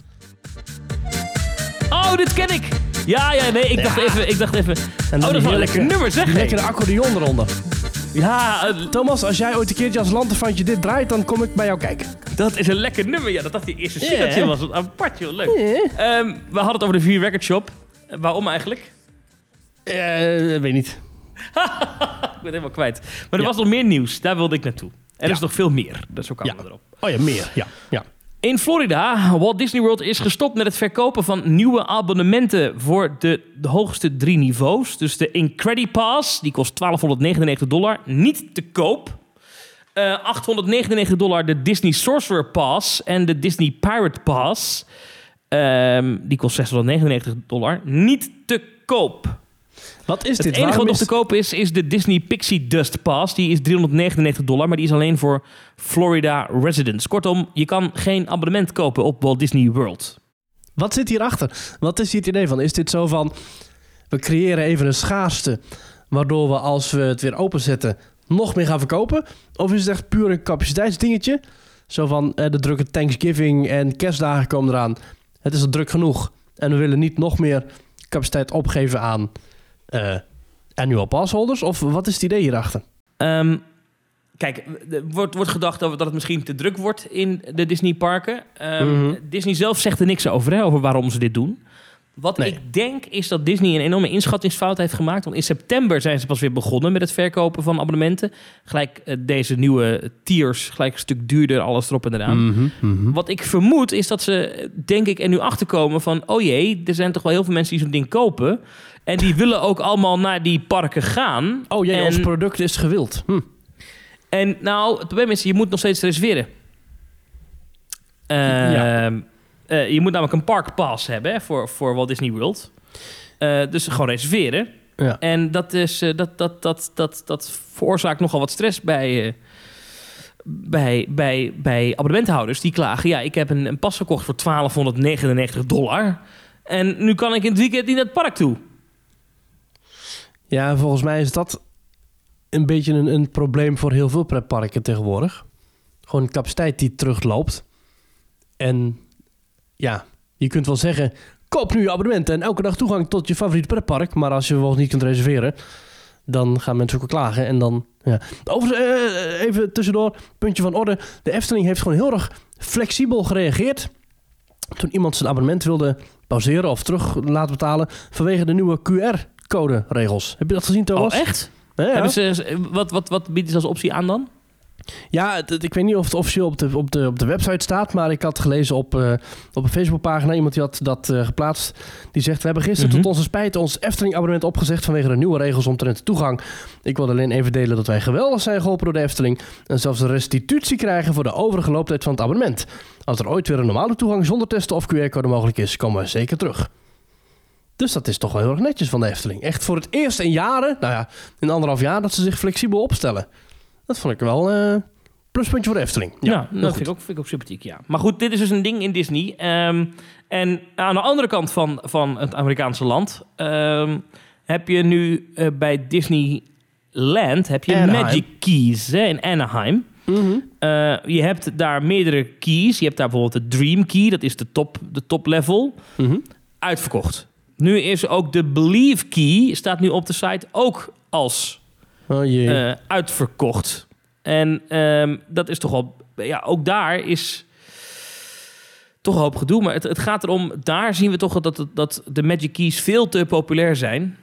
Oh, dit ken ik. Ja, ja, nee, ik dacht Ja. even, ik dacht even. En oh, dat is wel een lekker nummer, zeg. Lekkere accordeon eronder. Ja, eh, Thomas, als jij ooit een keertje als lanterfantje dit draait, dan kom ik bij jou kijken. dat is een lekker nummer. Ja, dat dat die eerste hè? was. Apart, joh. Leuk. Ehm, we hadden het over de Vier Record Shop. Eh, waarom eigenlijk? Eh, weet niet. [laughs] Ik ben helemaal kwijt. Maar er Ja. was nog meer nieuws. Daar wilde ik naartoe. Er Ja. is nog veel meer. Dus zo kwamen Ja. we erop. Oh ja, meer. Ja, ja. In Florida, Walt Disney World is gestopt met het verkopen van nieuwe abonnementen voor de, de hoogste drie niveaus. Dus de Incredipass, die kost 1299 dollar, niet te koop. Eh 899 dollar de Disney Sorcerer Pass en de Disney Pirate Pass. Ehm, die kost 699 dollar, niet te koop. Wat is Het dit? enige wat nog te kopen is, is de Disney Pixie Dust Pass. Die is 399 dollar, maar die is alleen voor Florida residents. Kortom, je kan geen abonnement kopen op Walt Disney World. Wat zit hierachter? Wat is hier het idee van? Is dit zo van... We creëren even een schaarste... waardoor we als we het weer openzetten... nog meer gaan verkopen? Of is het echt puur een capaciteitsdingetje? Zo van eh, de drukke Thanksgiving en kerstdagen komen eraan. Het is al druk genoeg. En we willen niet nog meer capaciteit opgeven aan eh annual passholders? Of wat is het idee hierachter? Ehm, kijk, er wordt, wordt gedacht dat het misschien te druk wordt in de Disney-parken. Ehm, Mhm. Disney zelf zegt er niks over, hè, over waarom ze dit doen. Wat Nee. ik denk is dat Disney een enorme inschattingsfout heeft gemaakt. Want in september zijn ze pas weer begonnen met het verkopen van abonnementen. Gelijk eh, deze nieuwe tiers, gelijk een stuk duurder, alles erop en eraan. Mhm, mhm. Wat ik vermoed is dat ze, denk ik, er nu achter komen van... oh jee, er zijn toch wel heel veel mensen die zo'n ding kopen... en die willen ook allemaal naar die parken gaan. Oh jee, en, ons product is gewild. Hm. en nou, het probleem is, je moet nog steeds reserveren. Ja. Ehm, eh, je moet namelijk een parkpass hebben hè, voor, voor Walt Disney World. Eh, dus gewoon reserveren. Ja. En dat, is, eh, dat, dat, dat, dat, dat veroorzaakt nogal wat stress bij, bij, bij, bij abonnementhouders. Die klagen, ja, ik heb een, een pas gekocht voor 1299 dollar. En nu kan ik in het weekend niet naar het park toe. Ja, volgens mij is dat een beetje een, een probleem voor heel veel pretparken tegenwoordig. Gewoon capaciteit die terugloopt. En ja, je kunt wel zeggen, koop nu je abonnement en elke dag toegang tot je favoriete pretpark. Maar als je vervolgens niet kunt reserveren, dan gaan mensen ook klagen. En dan, ja. Overigens, eh, even tussendoor, puntje van orde. De Efteling heeft gewoon heel erg flexibel gereageerd. Toen iemand zijn abonnement wilde pauzeren of terug laten betalen vanwege de nieuwe QR-code-regels. Heb je dat gezien, Thomas? Oh, echt? Ja, ja. Hebben ze, wat, wat, wat biedt ze als optie aan dan? Ja, het- ik weet niet of het officieel op de, op de, op de website staat, maar ik had gelezen op, eh, op een Facebookpagina, iemand die had dat eh, geplaatst, die zegt, we hebben gisteren Mhm. tot onze spijt ons Efteling-abonnement opgezegd vanwege de nieuwe regels omtrent de toegang. Ik wilde alleen even delen dat wij geweldig zijn geholpen door de Efteling en zelfs een restitutie krijgen voor de overige looptijd van het abonnement. Als er ooit weer een normale toegang zonder testen of QR-code mogelijk is, komen we zeker terug. Dus dat is toch wel heel erg netjes van de Efteling. Echt voor het eerst in jaren, nou ja, in anderhalf jaar, dat ze zich flexibel opstellen. Dat vond ik wel een pluspuntje voor de Efteling. Ja, dat vind ik, ook, vind ik ook sympathiek, ja. Maar goed, dit is dus een ding in Disney. Ehm, en aan de andere kant van, van het Amerikaanse land... ehm, heb je nu eh, bij Disneyland heb je Anaheim. Magic Keys hè, in Anaheim. Mhm. Eh, je hebt daar meerdere keys. Je hebt daar bijvoorbeeld de Dream Key, dat is de top, de top level. Mhm. Uitverkocht. Nu is ook de Believe Key, staat nu op de site ook als Oh jee. eh, uitverkocht. En ehm, dat is toch wel... Ja, ook daar is... toch een hoop gedoe. Maar het, het gaat erom, daar zien we toch dat, dat de Magic Keys veel te populair zijn.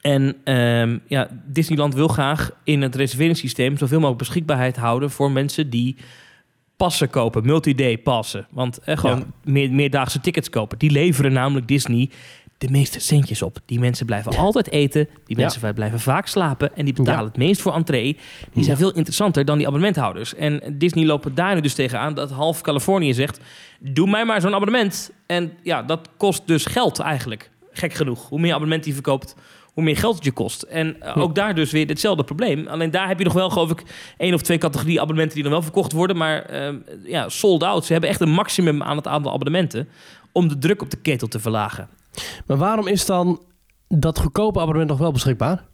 En ehm, ja, Disneyland wil graag in het reserveringssysteem zoveel mogelijk beschikbaarheid houden voor mensen die passen kopen, multi-day passen. Want eh, gewoon Ja. meer, meerdaagse tickets kopen. Die leveren namelijk Disney de meeste centjes op. Die mensen blijven altijd eten, die Ja. mensen blijven vaak slapen en die betalen Ja. het meest voor entree. Die zijn veel interessanter dan die abonnementhouders. En Disney loopt daar nu dus tegenaan dat half Californië zegt: doe mij maar zo'n abonnement. En ja, dat kost dus geld eigenlijk. Gek genoeg. Hoe meer abonnement die verkoopt, hoe meer geld het je kost. En eh, ook daar dus weer hetzelfde probleem. Alleen daar heb je nog wel, geloof ik, één of twee categorieën abonnementen die dan wel verkocht worden. Maar ehm, ja, sold out. Ze hebben echt een maximum aan het aantal abonnementen om de druk op de ketel te verlagen. Maar waarom is dan dat goedkope abonnement nog wel beschikbaar?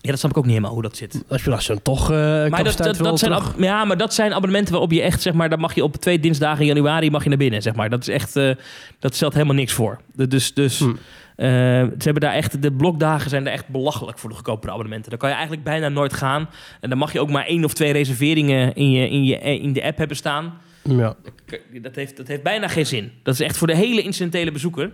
Ja, dat snap ik ook niet helemaal hoe dat zit. Als je, als je dan toch eh Maar dat, dat, dat zijn ab- ja, maar dat zijn abonnementen waarop je echt, zeg maar, daar mag je op twee dinsdagen in januari mag je naar binnen, zeg maar. Dat is echt, eh, dat stelt helemaal niks voor. Dus, dus Hm. Eh, ze hebben daar echt, de blokdagen zijn daar echt belachelijk voor de goedkopere abonnementen. Dan kan je eigenlijk bijna nooit gaan. En dan mag je ook maar één of twee reserveringen in, je, in, je, in de app hebben staan. Ja. Dat heeft, dat heeft bijna geen zin. Dat is echt voor de hele incidentele bezoeker.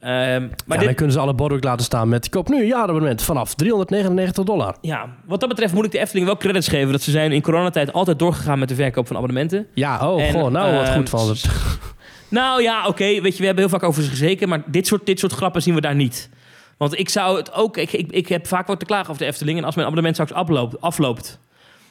Ehm, maar ja, dit, dan kunnen ze alle ook laten staan met... koop nu een jaarabonnement vanaf 399 dollar. ja, wat dat betreft moet ik de Efteling wel credits geven... dat ze zijn in coronatijd altijd doorgegaan met de verkoop van abonnementen. Ja, oh, En, goh, nou wat ehm, goed van ze. [laughs] Nou ja, oké, weet je, we hebben heel vaak over ze gezeken... maar dit soort, dit soort grappen zien we daar niet. Want ik zou het ook... Ik, ik, ik heb vaak wat te klagen over de Efteling... en als mijn abonnement straks afloopt... afloopt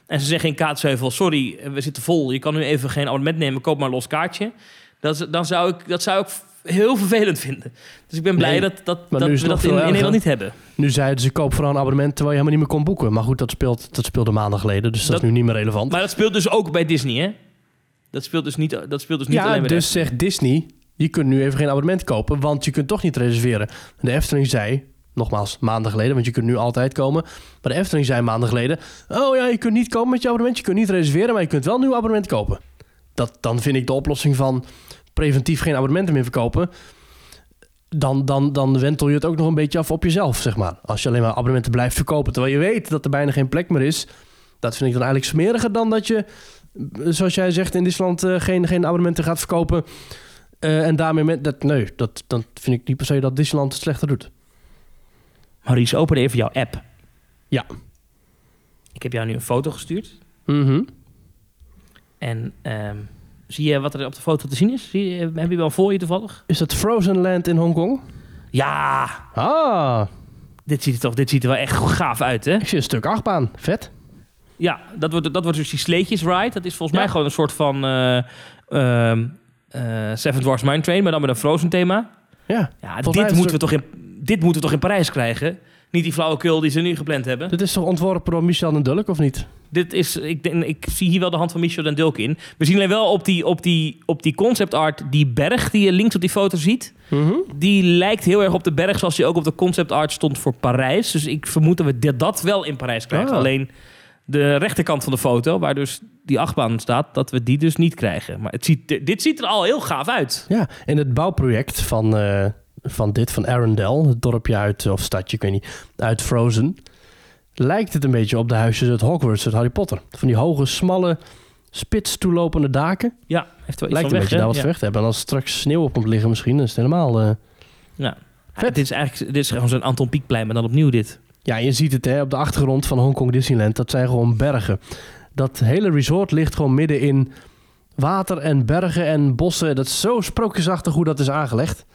en ze zeggen in Kaatsheuvel... sorry, we zitten vol, je kan nu even geen abonnement nemen... koop maar een los kaartje. Dat, dan zou ik, dat zou ik heel vervelend vinden. Dus ik ben blij Nee, dat, dat, dat we dat in. Nederland niet hebben. Nu zeiden ze koop vooral een abonnement terwijl je helemaal niet meer kon boeken. Maar goed, dat, speelt, dat speelde maanden geleden, dus dat, Dat- is nu niet meer relevant. Maar dat speelt dus ook bij Disney, hè? Dat speelt dus niet, dat speelt dus niet alleen ja, de dus zegt Disney, je kunt nu even geen abonnement kopen, want je kunt toch niet reserveren. De Efteling zei, nogmaals, maanden geleden, want je kunt nu altijd komen. Maar de Efteling zei maanden geleden, oh ja, je kunt niet komen met je abonnement, je kunt niet reserveren, maar je kunt wel een nieuw abonnement kopen. Dat, dan vind ik de oplossing van preventief geen abonnementen meer verkopen. Dan, dan, dan wentel je het ook nog een beetje af op jezelf, zeg maar. Als je alleen maar abonnementen blijft verkopen, terwijl je weet dat er bijna geen plek meer is. Dat vind ik dan eigenlijk smeriger dan dat je, zoals jij zegt, in Disneyland eh, geen, geen abonnementen gaat verkopen. Eh, en daarmee met dat, nee, dat, dan vind ik niet per se dat Disneyland het slechter doet. Maurice, open even jouw app. Ja. Ik heb jou nu een foto gestuurd. Mhm. En ehm, zie je wat er op de foto te zien is? Zie je, heb je wel voor je toevallig? Is dat Frozen Land in Hongkong? Ja, Ah, dit ziet er toch dit ziet er wel echt gaaf uit, hè? ik zie een stuk achtbaan. Vet. Ja, dat wordt, dat wordt dus die sleetjes ride. Dat is volgens Ja. mij gewoon een soort van eh ehm, eh, Seven Dwarfs Mine Train, maar dan met een Frozen thema. Ja, Ja, dit moeten, we toch in, dit moeten we toch in Parijs krijgen? Niet die flauwekul die ze nu gepland hebben. dit is toch ontworpen door Michel en Dulk, of niet? Dit is, ik, denk, ik zie hier wel de hand van Michel den Dulk in. We zien alleen wel op die, op die, op die concept art die berg die je links op die foto ziet. Mhm. Die lijkt heel erg op de berg zoals die ook op de concept art stond voor Parijs. Dus ik vermoed dat we dit- dat wel in Parijs krijgen. Ah. Alleen de rechterkant van de foto, waar dus die achtbaan staat, dat we die dus niet krijgen. Maar het ziet, dit ziet er al heel gaaf uit. Ja, en het bouwproject van, eh, van dit, van Arendelle, het dorpje uit, of stadje, ik weet niet, uit Frozen, lijkt het een beetje op de huisjes uit Hogwarts, uit Harry Potter. Van die hoge, smalle, spits toelopende daken. Ja, heeft wel iets lijkt een weg, beetje daar wat ja. hebben. En als straks sneeuw op komt liggen misschien, dan is het helemaal... eh, Ja. Vet. Dit is eigenlijk dit is gewoon zo'n Anton Pieckplein, maar dan opnieuw dit. Ja, je ziet het hè, op de achtergrond van Hongkong Disneyland. Dat zijn gewoon bergen. Dat hele resort ligt gewoon midden in water en bergen en bossen. Dat is zo sprookjesachtig hoe dat is aangelegd.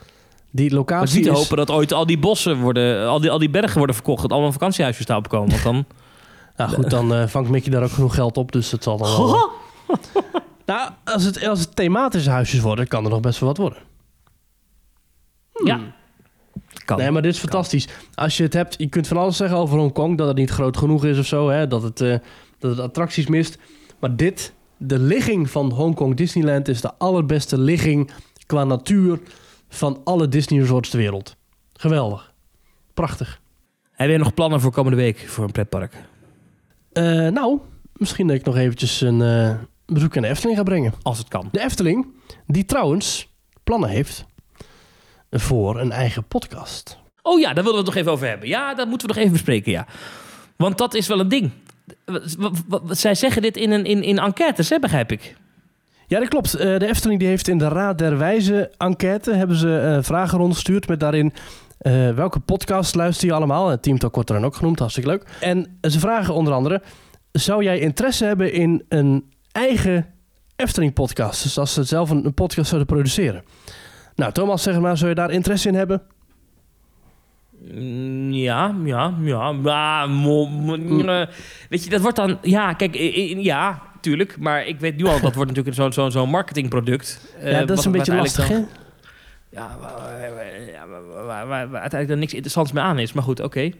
Die Maar locatie niet te is... hopen dat ooit al die bossen worden, al die, al die bergen worden verkocht. Dat allemaal vakantiehuisjes daarop komen. Want dan... [laughs] Nou goed, dan eh, vangt Mickey daar ook genoeg geld op. Dus dat zal dan wel... [laughs] nou, als het, als het thematische huisjes worden, kan er nog best wel wat worden. Ja. Kan. Nee, maar dit is fantastisch. Als je het hebt, je kunt van alles zeggen over Hongkong. Dat het niet groot genoeg is of zo. Hè? Dat, het, eh, dat het attracties mist. Maar dit, de ligging van Hongkong Disneyland... is de allerbeste ligging qua natuur van alle Disney resorts ter wereld. Geweldig. Prachtig. Heb jij nog plannen voor komende week voor een pretpark? Eh, nou, misschien dat ik nog eventjes een eh, bezoek aan de Efteling ga brengen. Als het kan. De Efteling, die trouwens plannen heeft voor een eigen podcast. Oh ja, daar willen we het nog even over hebben. Ja, dat moeten we nog even bespreken, ja. Want dat is wel een ding. Zij zeggen dit in, een, in, in enquêtes, hè, begrijp ik. Ja, dat klopt. Eh, de Efteling die heeft in de Raad der Wijze enquête... hebben ze eh, vragen rondgestuurd met daarin... eh, welke podcast luister je allemaal? En Team Talk wordt er dan ook genoemd, hartstikke leuk. En ze vragen onder andere... zou jij interesse hebben in een eigen Efteling-podcast? Dus als ze zelf een, een podcast zouden produceren. Nou, Thomas, zeg maar, zou je daar interesse in hebben? Mm, Ja, ja, ja. Maar, mo- mo- eh, weet je, dat wordt dan... Ja, kijk, ja, tuurlijk. Maar ik weet nu al, dat wordt natuurlijk zo'n zo'n zo'n marketingproduct. eh, ja, dat is een beetje lastig, dan- hè? Ja, waar, uiteindelijk dan niks interessants meer aan is. Maar goed, oké.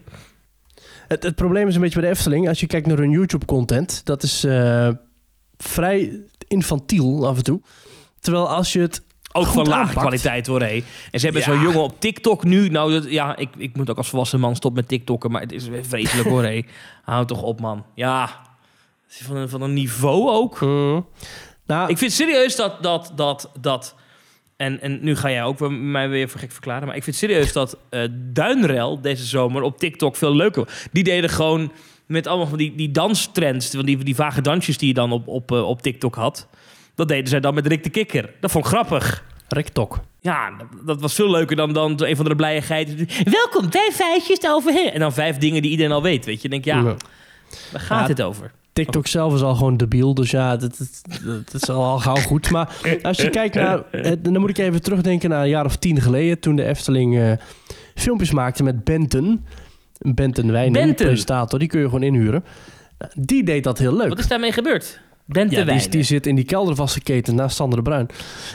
Het, het probleem is een beetje bij de Efteling. Als je kijkt naar hun YouTube-content, dat is eh, vrij infantiel af en toe. Terwijl als je het Ook Goed van lage aanpakt. kwaliteit hoor, hé. En ze hebben Ja. zo'n jongen op TikTok nu. Nou, dat, ja, ik, ik moet ook als volwassen man stoppen met TikTokken. Maar het is vreselijk hoor, hé. [laughs] Hou toch op, man. Ja, van een, van een niveau ook. Nou, Ik vind serieus dat... dat, dat, dat en, en nu ga jij ook mij weer voor gek verklaren. Maar ik vind serieus dat eh Duinrel deze zomer op TikTok veel leuker was. Die deden gewoon met allemaal van die, die danstrends. Van die, die vage dansjes die je dan op, op, eh, op TikTok had. Dat deden zij dan met Rick de Kikker. Dat vond ik grappig. RekTok. Ja, dat, dat was veel leuker dan, dan een van de blije geiten. Welkom, vijf feitjes over. En dan vijf dingen die iedereen al weet. Weet je, denk ja, Ja. waar gaat Ja, dit over? TikTok zelf is al gewoon debiel, dus ja, dat, dat, dat is al gauw goed. Maar als je kijkt naar, eh, dan moet ik even terugdenken naar een jaar of tien geleden, toen de Efteling eh, filmpjes maakte met Benten. Benten Wijnen, presentator, die kun je gewoon inhuren. Die deed dat heel leuk. Wat is daarmee gebeurd? Bente Ja, die, die zit in die kelder vastgeketen naast Sander de Bruin.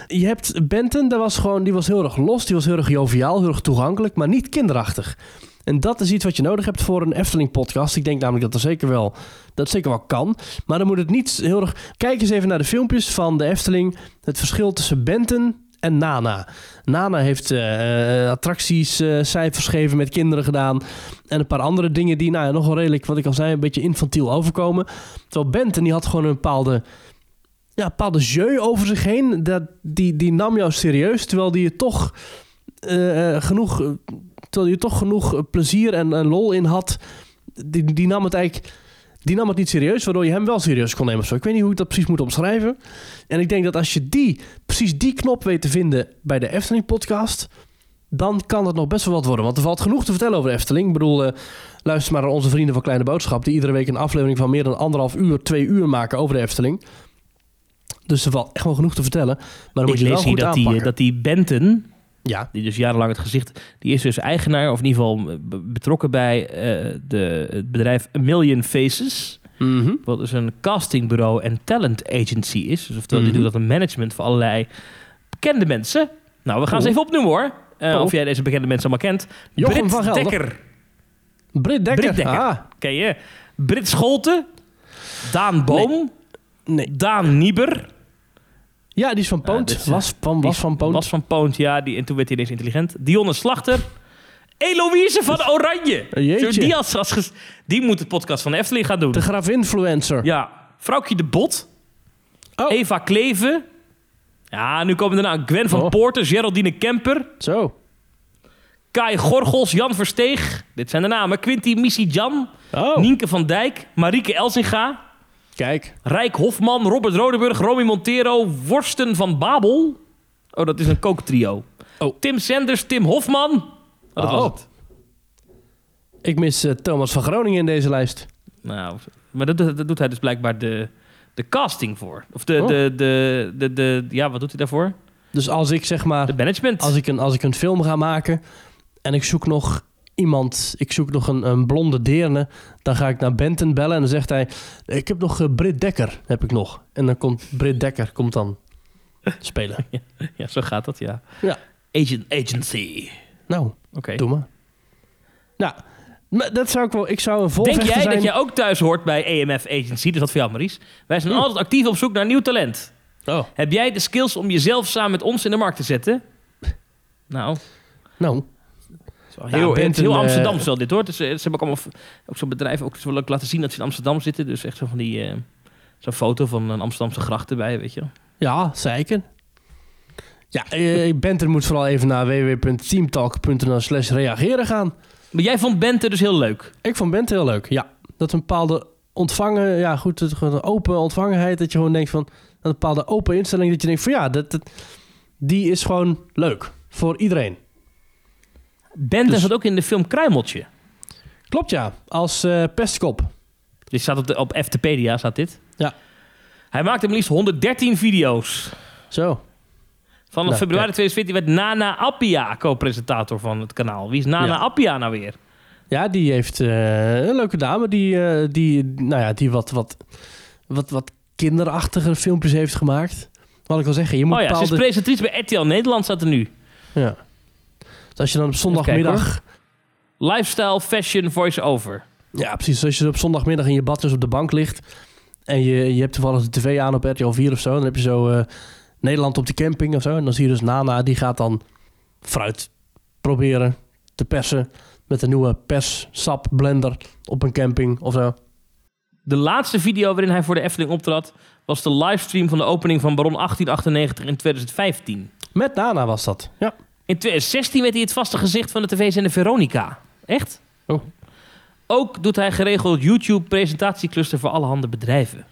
Je hebt Benten, dat was gewoon, die was heel erg los, die was heel erg joviaal, heel erg toegankelijk, maar niet kinderachtig. En dat is iets wat je nodig hebt voor een Efteling-podcast. Ik denk namelijk dat dat zeker wel, dat zeker wel kan. Maar dan moet het niet heel erg... Kijk eens even naar de filmpjes van de Efteling. Het verschil tussen Benten en Nana. Nana heeft eh, attracties, eh, cijfers geven met kinderen gedaan. En een paar andere dingen die nou, ja, nog wel redelijk, wat ik al zei, een beetje infantiel overkomen. Terwijl Benten, die had gewoon een bepaalde, ja, bepaalde jeu over zich heen. Dat, die, die nam jou serieus, terwijl die je toch eh, eh, genoeg... eh, terwijl je toch genoeg eh, plezier en, en lol in had. Die, die nam het eigenlijk... Die nam het niet serieus, waardoor je hem wel serieus kon nemen. of zo. Ik weet niet hoe ik dat precies moet omschrijven. En ik denk dat als je die, precies die knop weet te vinden bij de Efteling podcast... dan kan het nog best wel wat worden. Want er valt genoeg te vertellen over de Efteling. Ik bedoel, eh, luister maar naar onze vrienden van Kleine Boodschap... die iedere week een aflevering van meer dan anderhalf uur, twee uur maken over de Efteling. Dus er valt echt wel genoeg te vertellen. Maar dan Ik moet je wel lees goed dat die, aanpakken. dat die Benten, Ja, die dus jarenlang het gezicht... Die is dus eigenaar, of in ieder geval eh, be- betrokken bij eh, de, het bedrijf A Million Faces... Mhm. Wat dus een castingbureau en talent agency is. Dus oftewel, die Mhm. doet dat een management voor allerlei bekende mensen. Nou, we gaan ze even opnoemen hoor. Eh, Oh. Of jij deze bekende mensen allemaal kent. Jochem Brit van Gelder. Dekker. Britt Dekker. Dekker. Ah, Ken je? Brit Scholten. Daan Boom. nee. Daan Nieber. Ja, die is van Poont. was van, was van Poont. Was van Poont, ja. Die, en toen werd hij ineens intelligent. Dionne Slachter. Eloïse van Oranje. Jeetje. Die, als, als, ges- die moet de podcast van de Efteling gaan doen. De grafinfluencer. Ja. Vrouwtje de Bot. Oh. Eva Kleven. Ja, nu komen er nou Gwen van Oh. Poorten, Geraldine Kemper, Zo. Kai Gorgels, Jan Versteeg. Dit zijn de namen. Quinty Missie-Jan, Oh, Nienke van Dijk, Marieke Elsinga, kijk. Rijk Hofman, Robert Rodeburg, Romy Montero, Worsten van Babel. Oh, dat is een kooktrio. Oh. Tim Sanders, Tim Hofman. Oh, dat Oh. was het. Ik mis eh, Thomas van Groningen in deze lijst. Nou, maar dat, dat, dat doet hij dus blijkbaar de, de casting voor. Of de, Oh. de, de, de, de, ja, wat doet hij daarvoor? Dus als ik zeg maar, De management. als ik een, als ik een film ga maken en ik zoek nog iemand, ik zoek nog een, een blonde deerne, dan ga ik naar Benton bellen en dan zegt hij, ik heb nog eh, Britt Dekker, heb ik nog. En dan komt Britt Dekker, komt dan [laughs] spelen. Ja, zo gaat dat, ja. Ja. Agent, agency. Nou, Oké. doe maar. Nou, maar dat zou ik wel, ik zou een Denk volvechter jij zijn. dat jij ook thuis hoort bij EMF Agency? Dus dat voor jou, Maurice. Wij zijn altijd actief op zoek naar nieuw talent. Oh, Heb jij de skills om jezelf samen met ons in de markt te zetten? Nou, nou, Ja, heel, het is heel eh, wel dit hoor. Eh, ze hebben ook allemaal ook zo'n bedrijf ook zo laten zien dat ze in Amsterdam zitten. Dus echt zo van die eh, zo'n foto van een Amsterdamse gracht erbij, weet je. Ja, zeker. Ja, Benter moet vooral even naar www.teamtalk.nl slash reageren gaan. Maar jij vond Bente dus heel leuk. Ik vond Bent heel leuk, ja. Dat een bepaalde ontvangen, ja goed, een open ontvangenheid. Dat je gewoon denkt van, Een bepaalde open instelling dat je denkt van ja, dat, dat- die is gewoon leuk. Voor iedereen. Bente Dus- zat ook in de film Kruimeltje. Klopt ja, als eh, pestkop. Dit staat op, de, op FTpedia, staat dit. Ja. Hij maakte maar liefst 113 video's. Zo. Vanaf Nou, februari ja. 2014 werd Nana Appia co-presentator van het kanaal. Wie is Nana Ja. Appia nou weer? Ja, die heeft eh, een leuke dame die, eh, die, nou ja, die wat, wat, wat, wat kinderachtige filmpjes heeft gemaakt. Wat ik al zeggen, je moet Oh ja, ze is presentatrice bij RTL Nederland, staat er nu. ja. Dus als je dan op zondagmiddag... Lifestyle, fashion, voice-over. Ja, precies. Als je op zondagmiddag in je badjas op de bank ligt... en je, je hebt toevallig de tv aan op RTL 4 of zo... dan heb je zo eh, Nederland op de camping of zo... en dan zie je dus Nana, die gaat dan fruit proberen te persen... met een nieuwe perssap blender op een camping of zo. De laatste video waarin hij voor de Efteling optrad... was de livestream van de opening van Baron 1898 in 2015. Met Nana was dat, ja. In 2016 werd hij het vaste gezicht van de tv-zender Veronica. Echt? Oh. Ook doet hij geregeld YouTube-presentatiecluster voor allerhande bedrijven.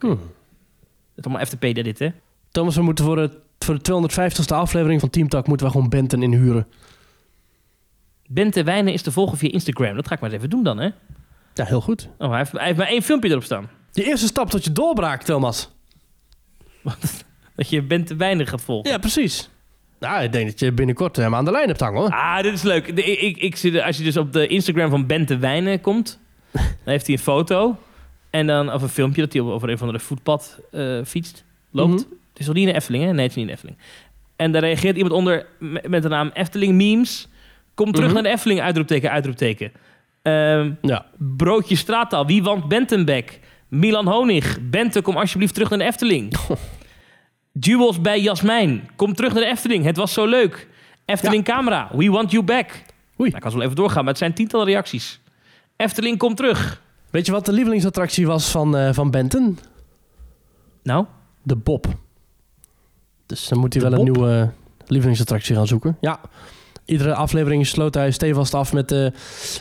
Hm. Dat is allemaal FTP dit, hè? Thomas, we moeten voor, het, voor de 250ste aflevering van Team Talk... moeten we gewoon Benten inhuren. Bente Wijnen is te volgen via Instagram. Dat ga ik maar eens even doen dan, hè? Ja, heel goed. Oh, hij, heeft, hij heeft maar één filmpje erop staan. Je eerste stap tot je doorbraak, Thomas. [laughs] Dat je Bente Wijnen gaat volgen. Ja, precies. Nou, ik denk dat je binnenkort hem aan de lijn hebt hangen, hoor. Ah, dit is leuk. De- ik, ik, zit, als je dus op de Instagram van Bente Wijnen komt, [laughs] dan heeft hij een foto. En dan, of een filmpje dat hij over een van de voetpad eh, fietst, loopt. Mhm. Het is al niet in Efteling, hè? Nee, het is niet in Efteling. En daar reageert iemand onder me- met de naam Efteling Memes. Kom terug Mhm. naar de Efteling, uitroepteken, uitroepteken. Ehm, Ja. broodje straattaal, wie want Bentenbeck? Milan Honig, Bente, kom alsjeblieft terug naar de Efteling. [laughs] Jewels bij Jasmijn, kom terug naar de Efteling, het was zo leuk. Efteling camera, we want you back. Oei. Nou, ik kan zo wel even doorgaan, maar het zijn tientallen reacties. Efteling, kom terug. Weet je wat de lievelingsattractie was van, eh, van Benten? Nou, De Bob. Dus dan moet hij De wel een nieuwe lievelingsattractie gaan zoeken. Ja. Iedere aflevering sloot hij stevast af met... eh,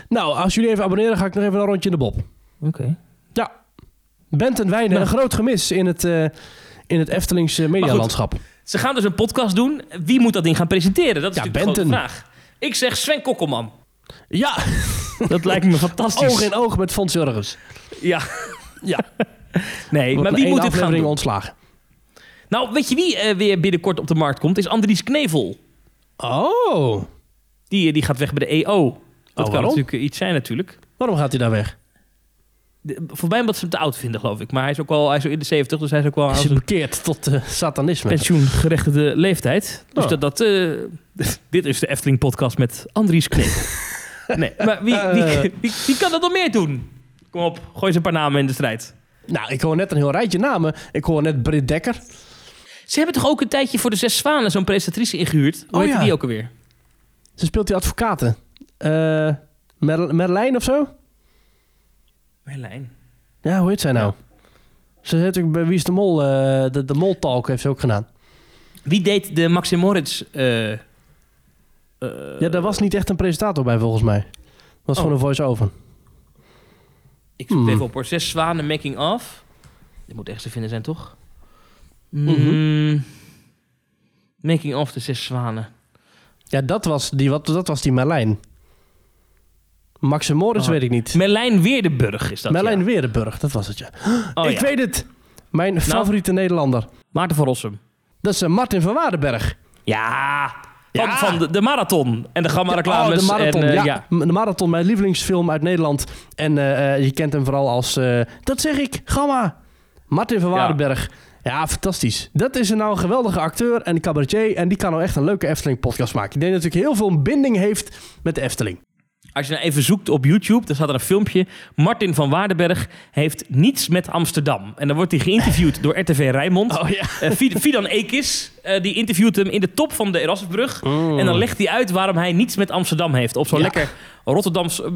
nou, als jullie even abonneren, ga ik nog even een rondje in de Bob. oké. Ja. Benten Wijnen, Nou. een groot gemis in het, eh, in het Eftelings eh, medialandschap. Ze gaan dus een podcast doen. Wie moet dat ding gaan presenteren? Dat is Ja, natuurlijk de grote vraag. Ik zeg Sven Kokkelman. Ja, [laughs] Dat lijkt me fantastisch. oog in oog met Fons Jurgens. Ja. Ja. [laughs] Nee, maar wie moet dit gaan doen? ontslagen. Nou, weet je wie eh, weer binnenkort op de markt komt? Is Andries Knevel. Oh, Die, eh, die gaat weg bij de EO. Dat kan waarom? natuurlijk iets zijn natuurlijk. waarom gaat hij daar weg? Voor mij omdat ze hem te oud vinden, geloof ik. Maar hij is ook wel hij is ook in de 70, dus hij is ook wel zijn bekeerd tot eh, satanisme? pensioengerechtigde leeftijd. Dus Oh. dat, dat, eh, [laughs] dit is de Efteling podcast met Andries Knevel. [laughs] nee, maar wie, wie, Eh. wie, wie kan dat nog meer doen? Kom op, gooi eens een paar namen in de strijd. Nou, ik hoor net een heel rijtje namen. Ik hoor net Britt Dekker. Ze hebben toch ook een tijdje voor de Zes Zwanen zo'n presentatrice ingehuurd? Hoe Oh, heet ja. die ook alweer? Ze speelt die advocaten. Mer Merlijn of zo? Merlijn. Ja, hoe heet zij nou? Ze heeft ook bij Wie is de Mol, eh, de, de Mol Talk heeft ze ook gedaan. Wie deed de Maxim Moritz? eh, eh, ja, daar was niet echt een presentator bij volgens mij. Het was Oh. gewoon een voice-over. Ik zoek Hmm. even op hoor. Zes Zwanen making of. Dit moet echt te vinden zijn, toch? Mhm. Mm, Making of de Zes Zwanen. Ja, dat was die, wat, dat was die Merlijn. Max Moritz Oh. weet ik niet. Merlijn Weerdenburg is dat, Merlijn ja. Weerdenburg, dat was het ja. [gasps] Oh, ik ja. weet het. Mijn favoriete Nederlander. Maarten van Rossum. Dat is eh, Martin van Waardenberg. Ja, van, Ja. van de, de marathon en de gamma-reclames. Oh, de marathon, en, eh, ja. De marathon, mijn lievelingsfilm uit Nederland. En eh, je kent hem vooral als... dat zeg ik, Gamma. Martin van. Waardenberg. Ja. fantastisch. Dat is een nou een geweldige acteur en cabaretier. En die kan nou echt een leuke Efteling-podcast maken. Ik denk dat hij heel veel binding heeft met de Efteling. Als je nou even zoekt op YouTube, dan staat er een filmpje. Martin van Waardenberg heeft niets met Amsterdam. En dan wordt hij geïnterviewd door RTV Rijnmond. Oh ja. Eh, Fid- Fidan Ekis, eh, die interviewt hem in de top van de Erasmusbrug. En dan legt hij uit waarom hij niets met Amsterdam heeft. Op zo'n. Ja. lekker Rotterdams... eh,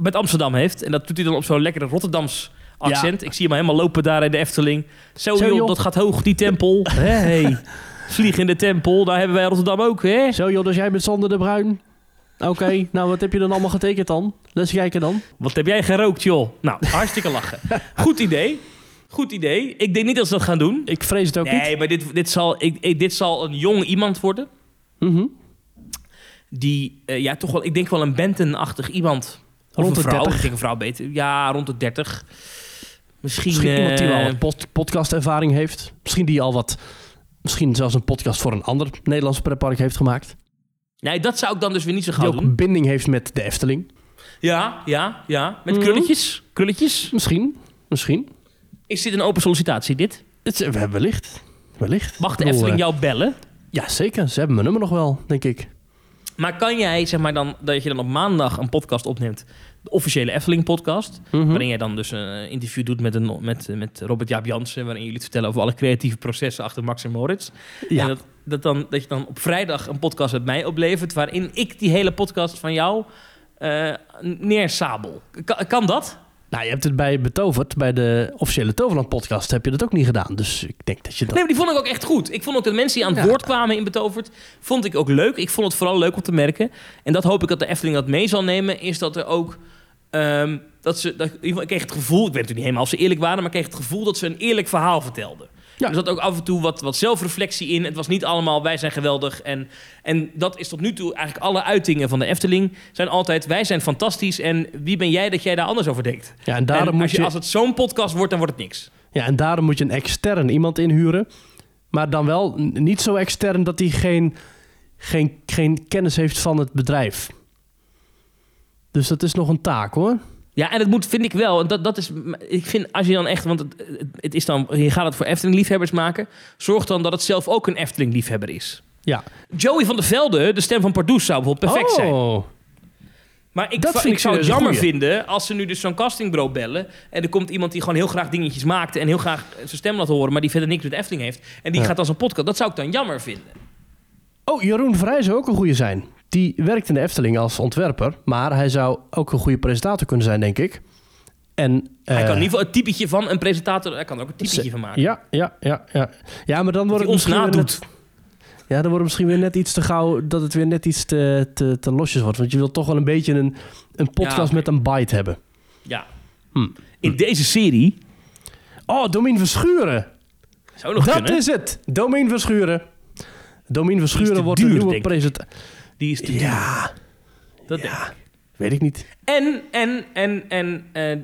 met Amsterdam heeft. En dat doet hij dan op zo'n lekkere Rotterdams accent. Ik zie hem helemaal lopen daar in de Efteling. Zo, Zo, joh, dat gaat hoog, die tempel. Hé, [laughs] hey. Vlieg in de tempel, daar hebben wij Rotterdam ook, hè? Zo joh, dus jij bent Sander de Bruin. Oké, nou wat heb je dan allemaal getekend dan? Let's kijken dan. Wat heb jij gerookt, joh? Nou, hartstikke lachen. Goed idee. Goed idee. Ik denk niet dat ze dat gaan doen. Ik vrees het ook nee, niet. maar dit, dit, zal, ik, ik- dit zal een jong iemand worden. Mhm. Die, eh, ja, toch wel, ik denk wel een Benton-achtig iemand. Of Rond een de vrouw. 30. Ik denk een vrouw beter. Ja, rond de 30. Misschien, Misschien iemand die eh, wel wat pod- podcastervaring heeft. Misschien die al wat... Misschien zelfs een podcast voor een ander Nederlands pretpark heeft gemaakt. Nee, dat zou ik dan dus weer niet zo Die gauw ook doen. een binding heeft met de Efteling. Ja, ja, ja. Met Mhm. krulletjes. Krulletjes. Misschien. Misschien. Is dit een open sollicitatie, dit? Het, is- we- wellicht. Wellicht. Mag de Ik bedoel, Efteling eh, jou bellen? Ja, zeker. Ze hebben mijn nummer nog wel, denk ik. Maar kan jij, zeg maar dan, dat je dan op maandag een podcast opneemt, de officiële Efteling-podcast, Mhm. waarin jij dan dus een interview doet met, een, met, met Robert Jaap Jansen, waarin jullie het vertellen over alle creatieve processen achter Max en Moritz. Ja. En dat, dat, dan, dat je dan op vrijdag een podcast met mij oplevert, waarin ik die hele podcast van jou eh neersabel. Kan, kan dat? Nou, je hebt het bij Betoverd, bij de officiële Toverland podcast, heb je dat ook niet gedaan. Dus ik denk dat je dat... Nee, maar die vond ik ook echt goed. Ik vond ook dat mensen die aan het Ja. woord kwamen in Betoverd, vond ik ook leuk. Ik vond het vooral leuk om te merken. En dat hoop ik dat de Efteling dat mee zal nemen, is dat er ook... ehm, dat ze, dat, ik kreeg het gevoel, ik weet natuurlijk niet helemaal of ze eerlijk waren, maar ik kreeg het gevoel dat ze een eerlijk verhaal vertelden. Ja. Er zat ook af en toe wat, wat zelfreflectie in. Het was niet allemaal wij zijn geweldig. En, en dat is tot nu toe eigenlijk alle uitingen van de Efteling zijn altijd wij zijn fantastisch. En wie ben jij dat jij daar anders over denkt? Ja, en daarom, En moet als, je, je, als het zo'n podcast wordt, dan wordt het niks. ja, en daarom moet je een extern iemand inhuren. Maar dan wel niet zo extern dat hij geen, geen, geen kennis heeft van het bedrijf. Dus dat is nog een taak hoor. Ja, en het moet, vind ik wel. en Dat, dat is, ik vind, als je dan echt, want het, het- is dan, je gaat het voor Efteling-liefhebbers maken. Zorg dan dat het zelf ook een Efteling-liefhebber is. Ja. Joey van der Velde, de stem van Pardoes, zou bijvoorbeeld perfect zijn. Oh. Maar ik, Dat va- vind ik ik zou het een jammer goeie. vinden als ze nu dus zo'n castingbureau bellen. En er komt iemand die gewoon heel graag dingetjes maakt. En heel graag zijn stem laat horen. Maar die verder niks met Efteling heeft. En die Ja. gaat dan zo'n podcast. Dat zou ik dan jammer vinden. oh, Jeroen Vrij zou ook een goede zijn. Die werkt in de Efteling als ontwerper. Maar hij zou ook een goede presentator kunnen zijn, denk ik. En, Hij eh, kan in ieder geval het typetje van een presentator. Hij kan er ook een typetje van maken. Ja, ja, ja, ja. Ja, maar dan wordt het ons nadoet. Ja, dan wordt het misschien weer net iets te gauw... dat het weer net iets te, te, te losjes wordt. Want je wilt toch wel een beetje een, een podcast Ja, met een bite hebben. Ja. Hm. In deze serie Oh, Domien Verschuren. zou nog dat kunnen. is het. Domien Verschuren. Domien Verschuren wordt de duur, nieuwe denk ik. presentator. Die is te duur. Ja, Dat denk ik. ja. Weet ik niet. En, en, en, en eh,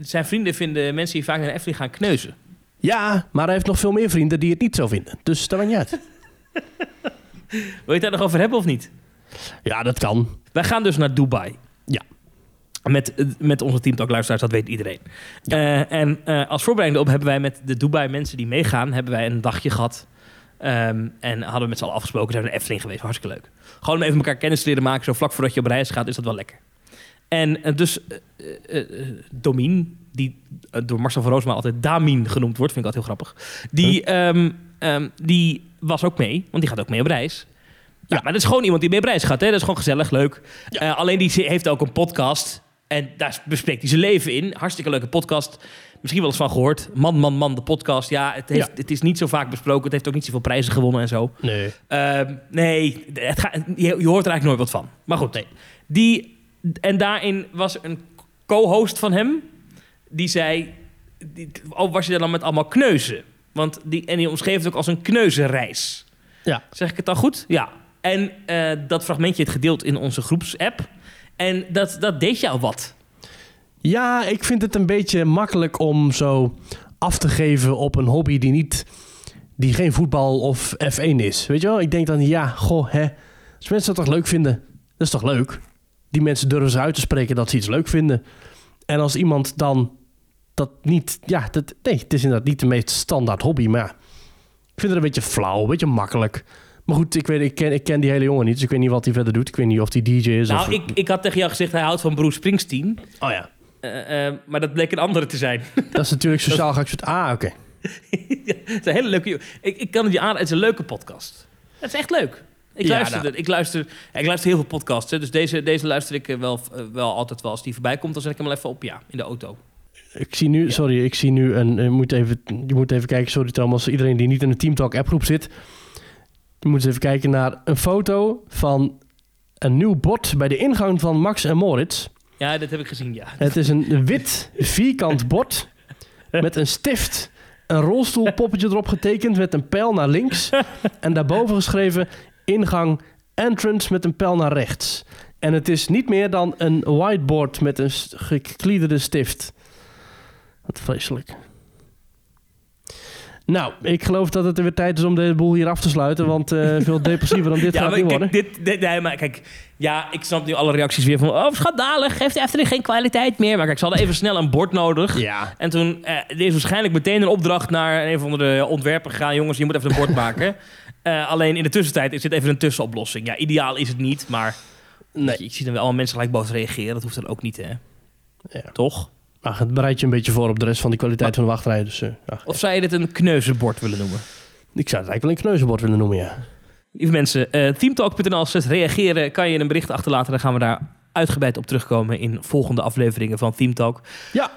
zijn vrienden vinden mensen die vaak naar de Efteling gaan kneuzen. Ja, maar hij heeft nog veel meer vrienden die het niet zo vinden. Dus dat maakt niet uit. [laughs] Wil je het daar nog over hebben of niet? Ja, dat kan. Wij gaan dus naar Dubai. Ja. Met, eh, met onze teamtalk-luisteraars, dat weet iedereen. Eh, en als voorbereiding op hebben wij met de Dubai-mensen die meegaan... hebben wij een dagje gehad. Ehm, en hadden we met z'n allen afgesproken, zijn we naar Efteling geweest. Hartstikke leuk. Gewoon om even elkaar kennis te leren maken. Zo vlak voordat je op reis gaat, is dat wel lekker. En eh, dus eh, eh, Domien, die door Marcel van Roosma altijd Damien genoemd wordt... vind ik altijd heel grappig. Die, ehm, ehm, die was ook mee, want die gaat ook mee op reis. Ja, Ja. maar dat is gewoon iemand die mee op reis gaat. Hè? Dat is gewoon gezellig, leuk. Alleen die heeft ook een podcast. En daar bespreekt hij zijn leven in. Hartstikke leuke podcast. Misschien wel eens van gehoord. Man, man, man, de podcast. Ja, het, heeft, Ja. het is niet zo vaak besproken. Het heeft ook niet zoveel prijzen gewonnen en zo. Nee. Ehm, nee, het gaat, je, je hoort er eigenlijk nooit wat van. Maar goed, nee. Die, en daarin was een co-host van hem. Die zei... Die, oh, was je daar dan met allemaal kneuzen? Want die, en die omschreef het ook als een kneuzenreis. Ja. Zeg ik het dan goed? Ja. En eh, dat fragmentje heeft gedeeld in onze groepsapp. En dat, dat deed jou wat. Ja, ik vind het een beetje makkelijk om zo af te geven op een hobby die niet, die geen voetbal of F1 is. Weet je wel? Ik denk dan, ja, goh, hè. Als mensen dat toch leuk vinden, dat is toch leuk? Die mensen durven ze uit te spreken dat ze iets leuk vinden. En als iemand dan dat niet, ja, dat, nee, het is inderdaad niet de meest standaard hobby, maar ik vind het een beetje flauw, een beetje makkelijk. Maar goed, ik, weet, ik, ken, ik ken die hele jongen niet, dus ik weet niet wat hij verder doet. Ik weet niet of hij DJ is of... Nou, ik, ik had tegen jou gezegd, hij houdt van Bruce Springsteen. Oh ja, Eh, eh, maar dat bleek een andere te zijn. [laughs] dat is natuurlijk sociaal geaccepteerd. Ah, oké. [laughs] Ja, het is een hele leuke... Ik, ik kan het je aan, het is een leuke podcast. Het is echt leuk. Ik Ja, luister, nou. ik luister, ik luister heel veel podcasts. Hè, dus deze, deze luister ik eh, wel, wel altijd wel. Als die voorbij komt, dan zet ik hem wel even op, ja, in de auto. Ik zie nu, sorry, ik zie nu een. Je moet even, je moet even kijken, sorry Thomas, iedereen die niet in de Teamtalk appgroep zit. Je moet eens even kijken naar een foto van een nieuw bord bij de ingang van Max en Moritz. Ja, dat heb ik gezien, ja. Het is een wit vierkant bord met een stift. Een rolstoelpoppetje erop getekend met een pijl naar links. En daarboven geschreven ingang entrance met een pijl naar rechts. En het is niet meer dan een whiteboard met een gekliederde stift. Wat vreselijk. Nou, ik geloof dat het er weer tijd is om de boel hier af te sluiten. Want eh, [laughs] veel depressiever dan dit Ja, gaat maar niet kijk, worden. dit, dit, nee, maar kijk, ja, ik snap nu alle reacties weer van... Oh, schandalig, geeft de Efteling geen kwaliteit meer. Maar kijk, ze hadden even snel een bord nodig. Ja, En toen eh, er is waarschijnlijk meteen een opdracht naar een van de ontwerper gegaan. Jongens, je moet even een bord maken. [laughs] Eh, alleen in de tussentijd is dit even een tussenoplossing. Ja, ideaal is het niet, maar nee. ik zie dan wel allemaal mensen gelijk boos reageren. Dat hoeft dan ook niet, hè? Ja. Toch? Maar het bereidt je een beetje voor op de rest van die kwaliteit van de wachtrij. Dus eh. Of zou je dit een kneuzenbord willen noemen? ik zou het eigenlijk wel een kneuzenbord willen noemen, ja. Lieve mensen, eh teamtalk.nl reageren kan je een bericht achterlaten. Dan gaan we daar uitgebreid op terugkomen in volgende afleveringen van Teamtalk. Ja,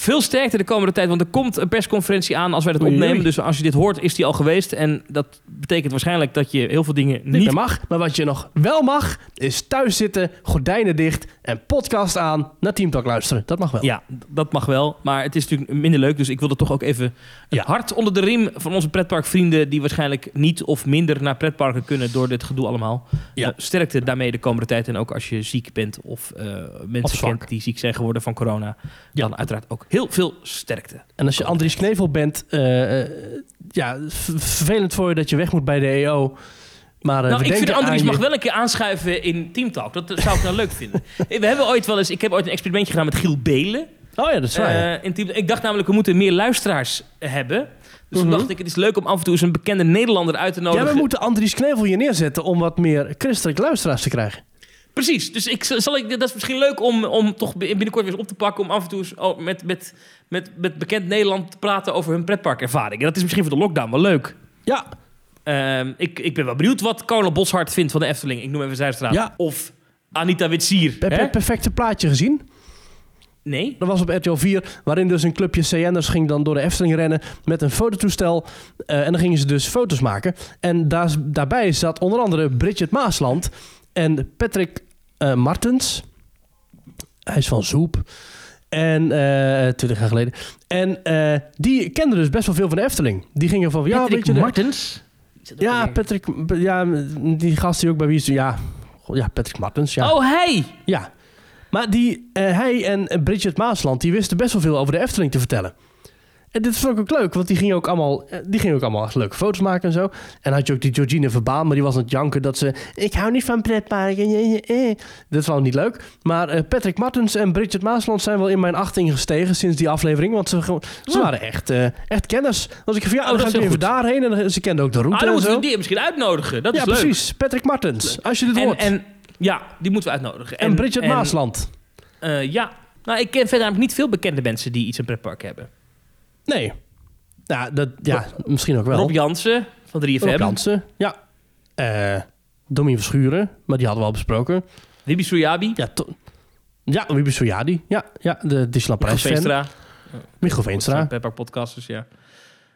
Veel sterkte de komende tijd, want er komt een persconferentie aan als wij dat oei. opnemen. Dus als je dit hoort, is die al geweest. En dat betekent waarschijnlijk dat je heel veel dingen niet niet meer mag. Maar wat je nog wel mag, is thuis zitten, gordijnen dicht en podcast aan naar Teamtalk luisteren. Dat mag wel. Ja, dat mag wel. Maar het is natuurlijk minder leuk. Dus ik wilde toch ook even Ja. hart onder de riem van onze pretparkvrienden... die waarschijnlijk niet of minder naar pretparken kunnen door dit gedoe allemaal. Ja. Eh, sterkte daarmee de komende tijd. En ook als je ziek bent of eh, mensen zwak. kent die ziek zijn geworden van corona... dan uiteraard ook heel veel sterkte. En als je Andries Knevel bent, eh, eh, ja, vervelend voor je dat je weg moet bij de EO. Maar eh, nou, ik vind Andries mag wel een keer aanschuiven in Teamtalk. Dat zou ik nou leuk vinden. [laughs] We hebben ooit wel eens... Ik heb ooit een experimentje gedaan met Giel Belen. Oh ja, dat is waar. ja. In team, ik dacht namelijk, we moeten meer luisteraars hebben. Dus toen Mhm. dacht ik, het is leuk om af en toe eens een bekende Nederlander uit te ja, nodigen. we moeten Andries Knevel hier neerzetten om wat meer christelijke luisteraars te krijgen. Precies, dus ik, zal ik, dat is misschien leuk om, om toch binnenkort weer eens op te pakken... om af en toe eens oh, met, met, met, met bekend Nederland te praten over hun pretparkervaring. En dat is misschien voor de lockdown wel leuk. Ja, Ehm, ik, ik ben wel benieuwd wat Carlo Boshart vindt van de Efteling. Ik noem even Zijstraat. Ja. Of Anita Witsier. heb je het perfecte plaatje gezien? Nee? Dat was op RTL 4, waarin dus een clubje CN'ers ging dan door de Efteling rennen met een fototoestel. Eh, en dan gingen ze dus foto's maken. En daar, daarbij zat onder andere Bridget Maasland en Patrick Martens. Hij is van Zoep. En eh 20 jaar geleden. En eh, die kenden dus best wel veel van de Efteling. Die gingen van, ja, weet je... Martens? Ja, Patrick, ja, die gast die ook bij wie is, ja, ja, Patrick Martens, ja. Oh, hij! Ja. Maar die, eh, hij en Bridget Maasland, die wisten best wel veel over de Efteling te vertellen. En dit vond ik ook leuk, want die gingen ook allemaal, eh, die gingen ook allemaal echt leuke foto's maken en zo. En dan had je ook die Georgine Verbaan, maar die was aan het janken dat ze... Ik hou niet van pretparken. eh, eh, eh." Dat was niet leuk. Maar eh, Patrick Martens en Bridget Maasland zijn wel in mijn achting gestegen sinds die aflevering. Want ze, Oh. waren echt, eh, echt kenners. Als ik van ja, dan ga ik even daarheen. En dan- ze kenden ook de Ah, route dan en moeten we die misschien uitnodigen. Dat ja, is leuk. precies. Patrick Martens, als je dit hoort. En, ja, die moeten we uitnodigen. Bridget en, Maasland. eh, ja, nou, ik ken verder namelijk niet veel bekende mensen die iets in pretpark hebben. Nee. Ja, dat, ja misschien ook wel. Rob Jansen van 3FM. Rob Jansen. Ja. Eh Domien Verschuren, maar die hadden we al besproken. Wibi Soyabi. Ja, ja Sojadi. Ja, ja, de Disneyland Parijs fan. Veenstra. Michiel Veenstra. Podcasters, ja.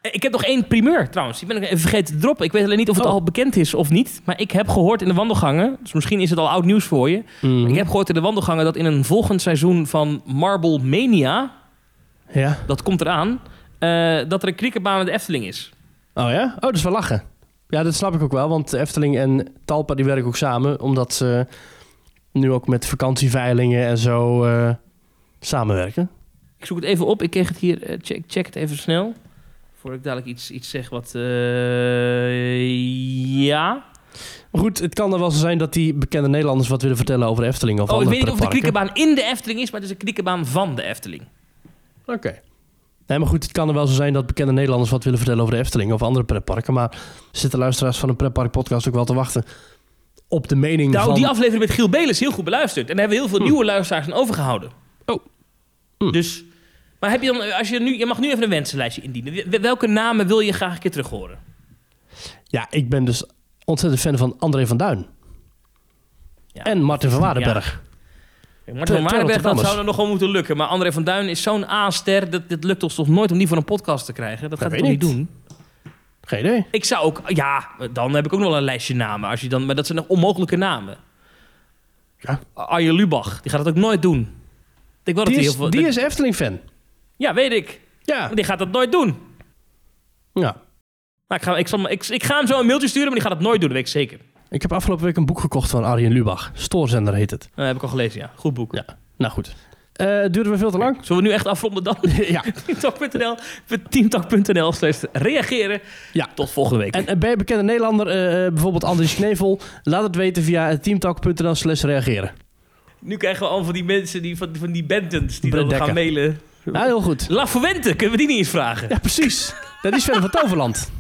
Eh, Ik heb nog één primeur trouwens. Die ben ik even vergeten te droppen. Ik weet alleen niet of het Oh. al bekend is of niet. Maar ik heb gehoord in de wandelgangen. Dus misschien is het al oud nieuws voor je. Mhm. Ik heb gehoord in de wandelgangen dat in een volgend seizoen van Marble Mania. Ja. Dat komt eraan. Eh, dat er een crickerbaan in de Efteling is. Oh ja? Oh, dat is wel lachen. Ja, dat snap ik ook wel, want de Efteling en Talpa die werken ook samen, omdat ze nu ook met vakantieveilingen en zo eh, samenwerken. Ik zoek het even op. Ik kreeg het hier. eh, check, check het even snel. Voordat ik dadelijk iets, iets zeg wat. ja. Goed, het kan er wel zo zijn dat die bekende Nederlanders wat willen vertellen over de Efteling of Oh, ik weet niet of de crickerbaan in de Efteling is, maar het is een crickerbaan van de Efteling. Oké. Nee, maar goed, het kan er wel zo zijn dat bekende Nederlanders wat willen vertellen over de Efteling of andere pretparken. Maar zitten luisteraars van een pretpark podcast ook wel te wachten op de mening Nou, van... die aflevering met Giel Belis is heel goed beluisterd. En daar hebben we heel veel Hm. nieuwe luisteraars aan overgehouden. Oh. Hm. Dus, maar heb je dan, als je nu, je mag nu even een wensenlijstje indienen. Wel- Welke namen wil je graag een keer terug horen? Ja, ik ben dus ontzettend fan van André van Duin. Ja. En Martin van Waardenberg. Martin Waardenberg, dat zou er nog wel moeten lukken. Maar André van Duin is zo'n A-ster. Dat, dit lukt ons toch nooit om die voor een podcast te krijgen? Dat gaat hij toch niet doen? Geen idee. Ik zou ook, ja, dan heb ik ook nog wel een lijstje namen. Als je dan, maar dat zijn nog onmogelijke namen. Ja. Arjen Lubach, die gaat het ook nooit doen. Ik wel dat Die hij is, heel veel. die dat- is Efteling-fan. Ja, weet ik. Ja, die gaat dat nooit doen. ja. Nou, ik, ga, ik, zal, ik, ik ga hem zo een mailtje sturen, maar die gaat het nooit doen, dat weet ik zeker. Ik heb afgelopen week een boek gekocht van Arjen Lubach. Stoorzender heet het. Dat heb ik al gelezen, ja. Goed boek. Ja, nou goed. Eh duurde we veel te lang? Zullen we nu echt afronden dan? [laughs] ja. Teamtalk.nl teamtalk.nl slash reageren. Ja. Tot volgende week. En eh, ben je bekende Nederlander, eh, eh, bijvoorbeeld Andries Knevel? Laat het weten via teamtalk.nl slash reageren. nu krijgen we al van die mensen, die, van, van die bentons, die dan gaan mailen. Ja, heel goed. La Fuente, kunnen we die niet eens vragen? Ja, precies. Die is fan van Toverland.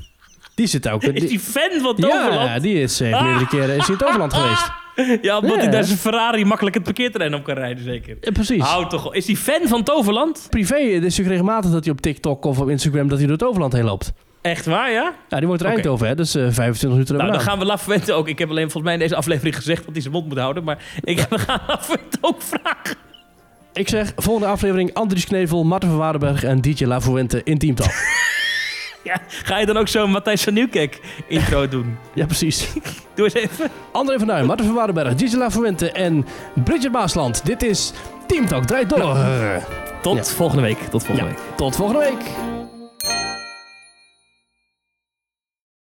Die zit ook... Is die fan van Toverland? Ja, die is eh, meerdere keren is hij in Toverland geweest. [laughs] Ja, omdat Ja. hij daar zijn Ferrari makkelijk het parkeerterrein op kan rijden, zeker. Ja, precies. Hou toch. Is hij fan van Toverland? Privé, het is natuurlijk regelmatig dat hij op TikTok of op Instagram dat hij door Toverland heen loopt. Echt waar, ja? Ja, die woont er Oké. Eindhoven, hè? Dus eh 25 minuten Nou, dan gaan we La Fuente ook. Ik heb alleen volgens mij in deze aflevering gezegd dat hij zijn mond moet houden. Maar ik, we gaan [laughs] La Fuente ook vragen. Ik zeg, volgende aflevering Andries Knevel, Marten van Waardenberg en DJ La Fuente in Teamtalk. [laughs] [laughs] Ja, ga je dan ook zo Matthijs van Nieuwkerk intro doen? [laughs] ja, precies. [laughs] Doe eens even. André van Duin, Marten van Waardenberg, DJ La Fuente en Bridget Maasland. Dit is Teamtalk Draait Door. Tot Ja. volgende week. Tot volgende Ja, week. tot volgende week.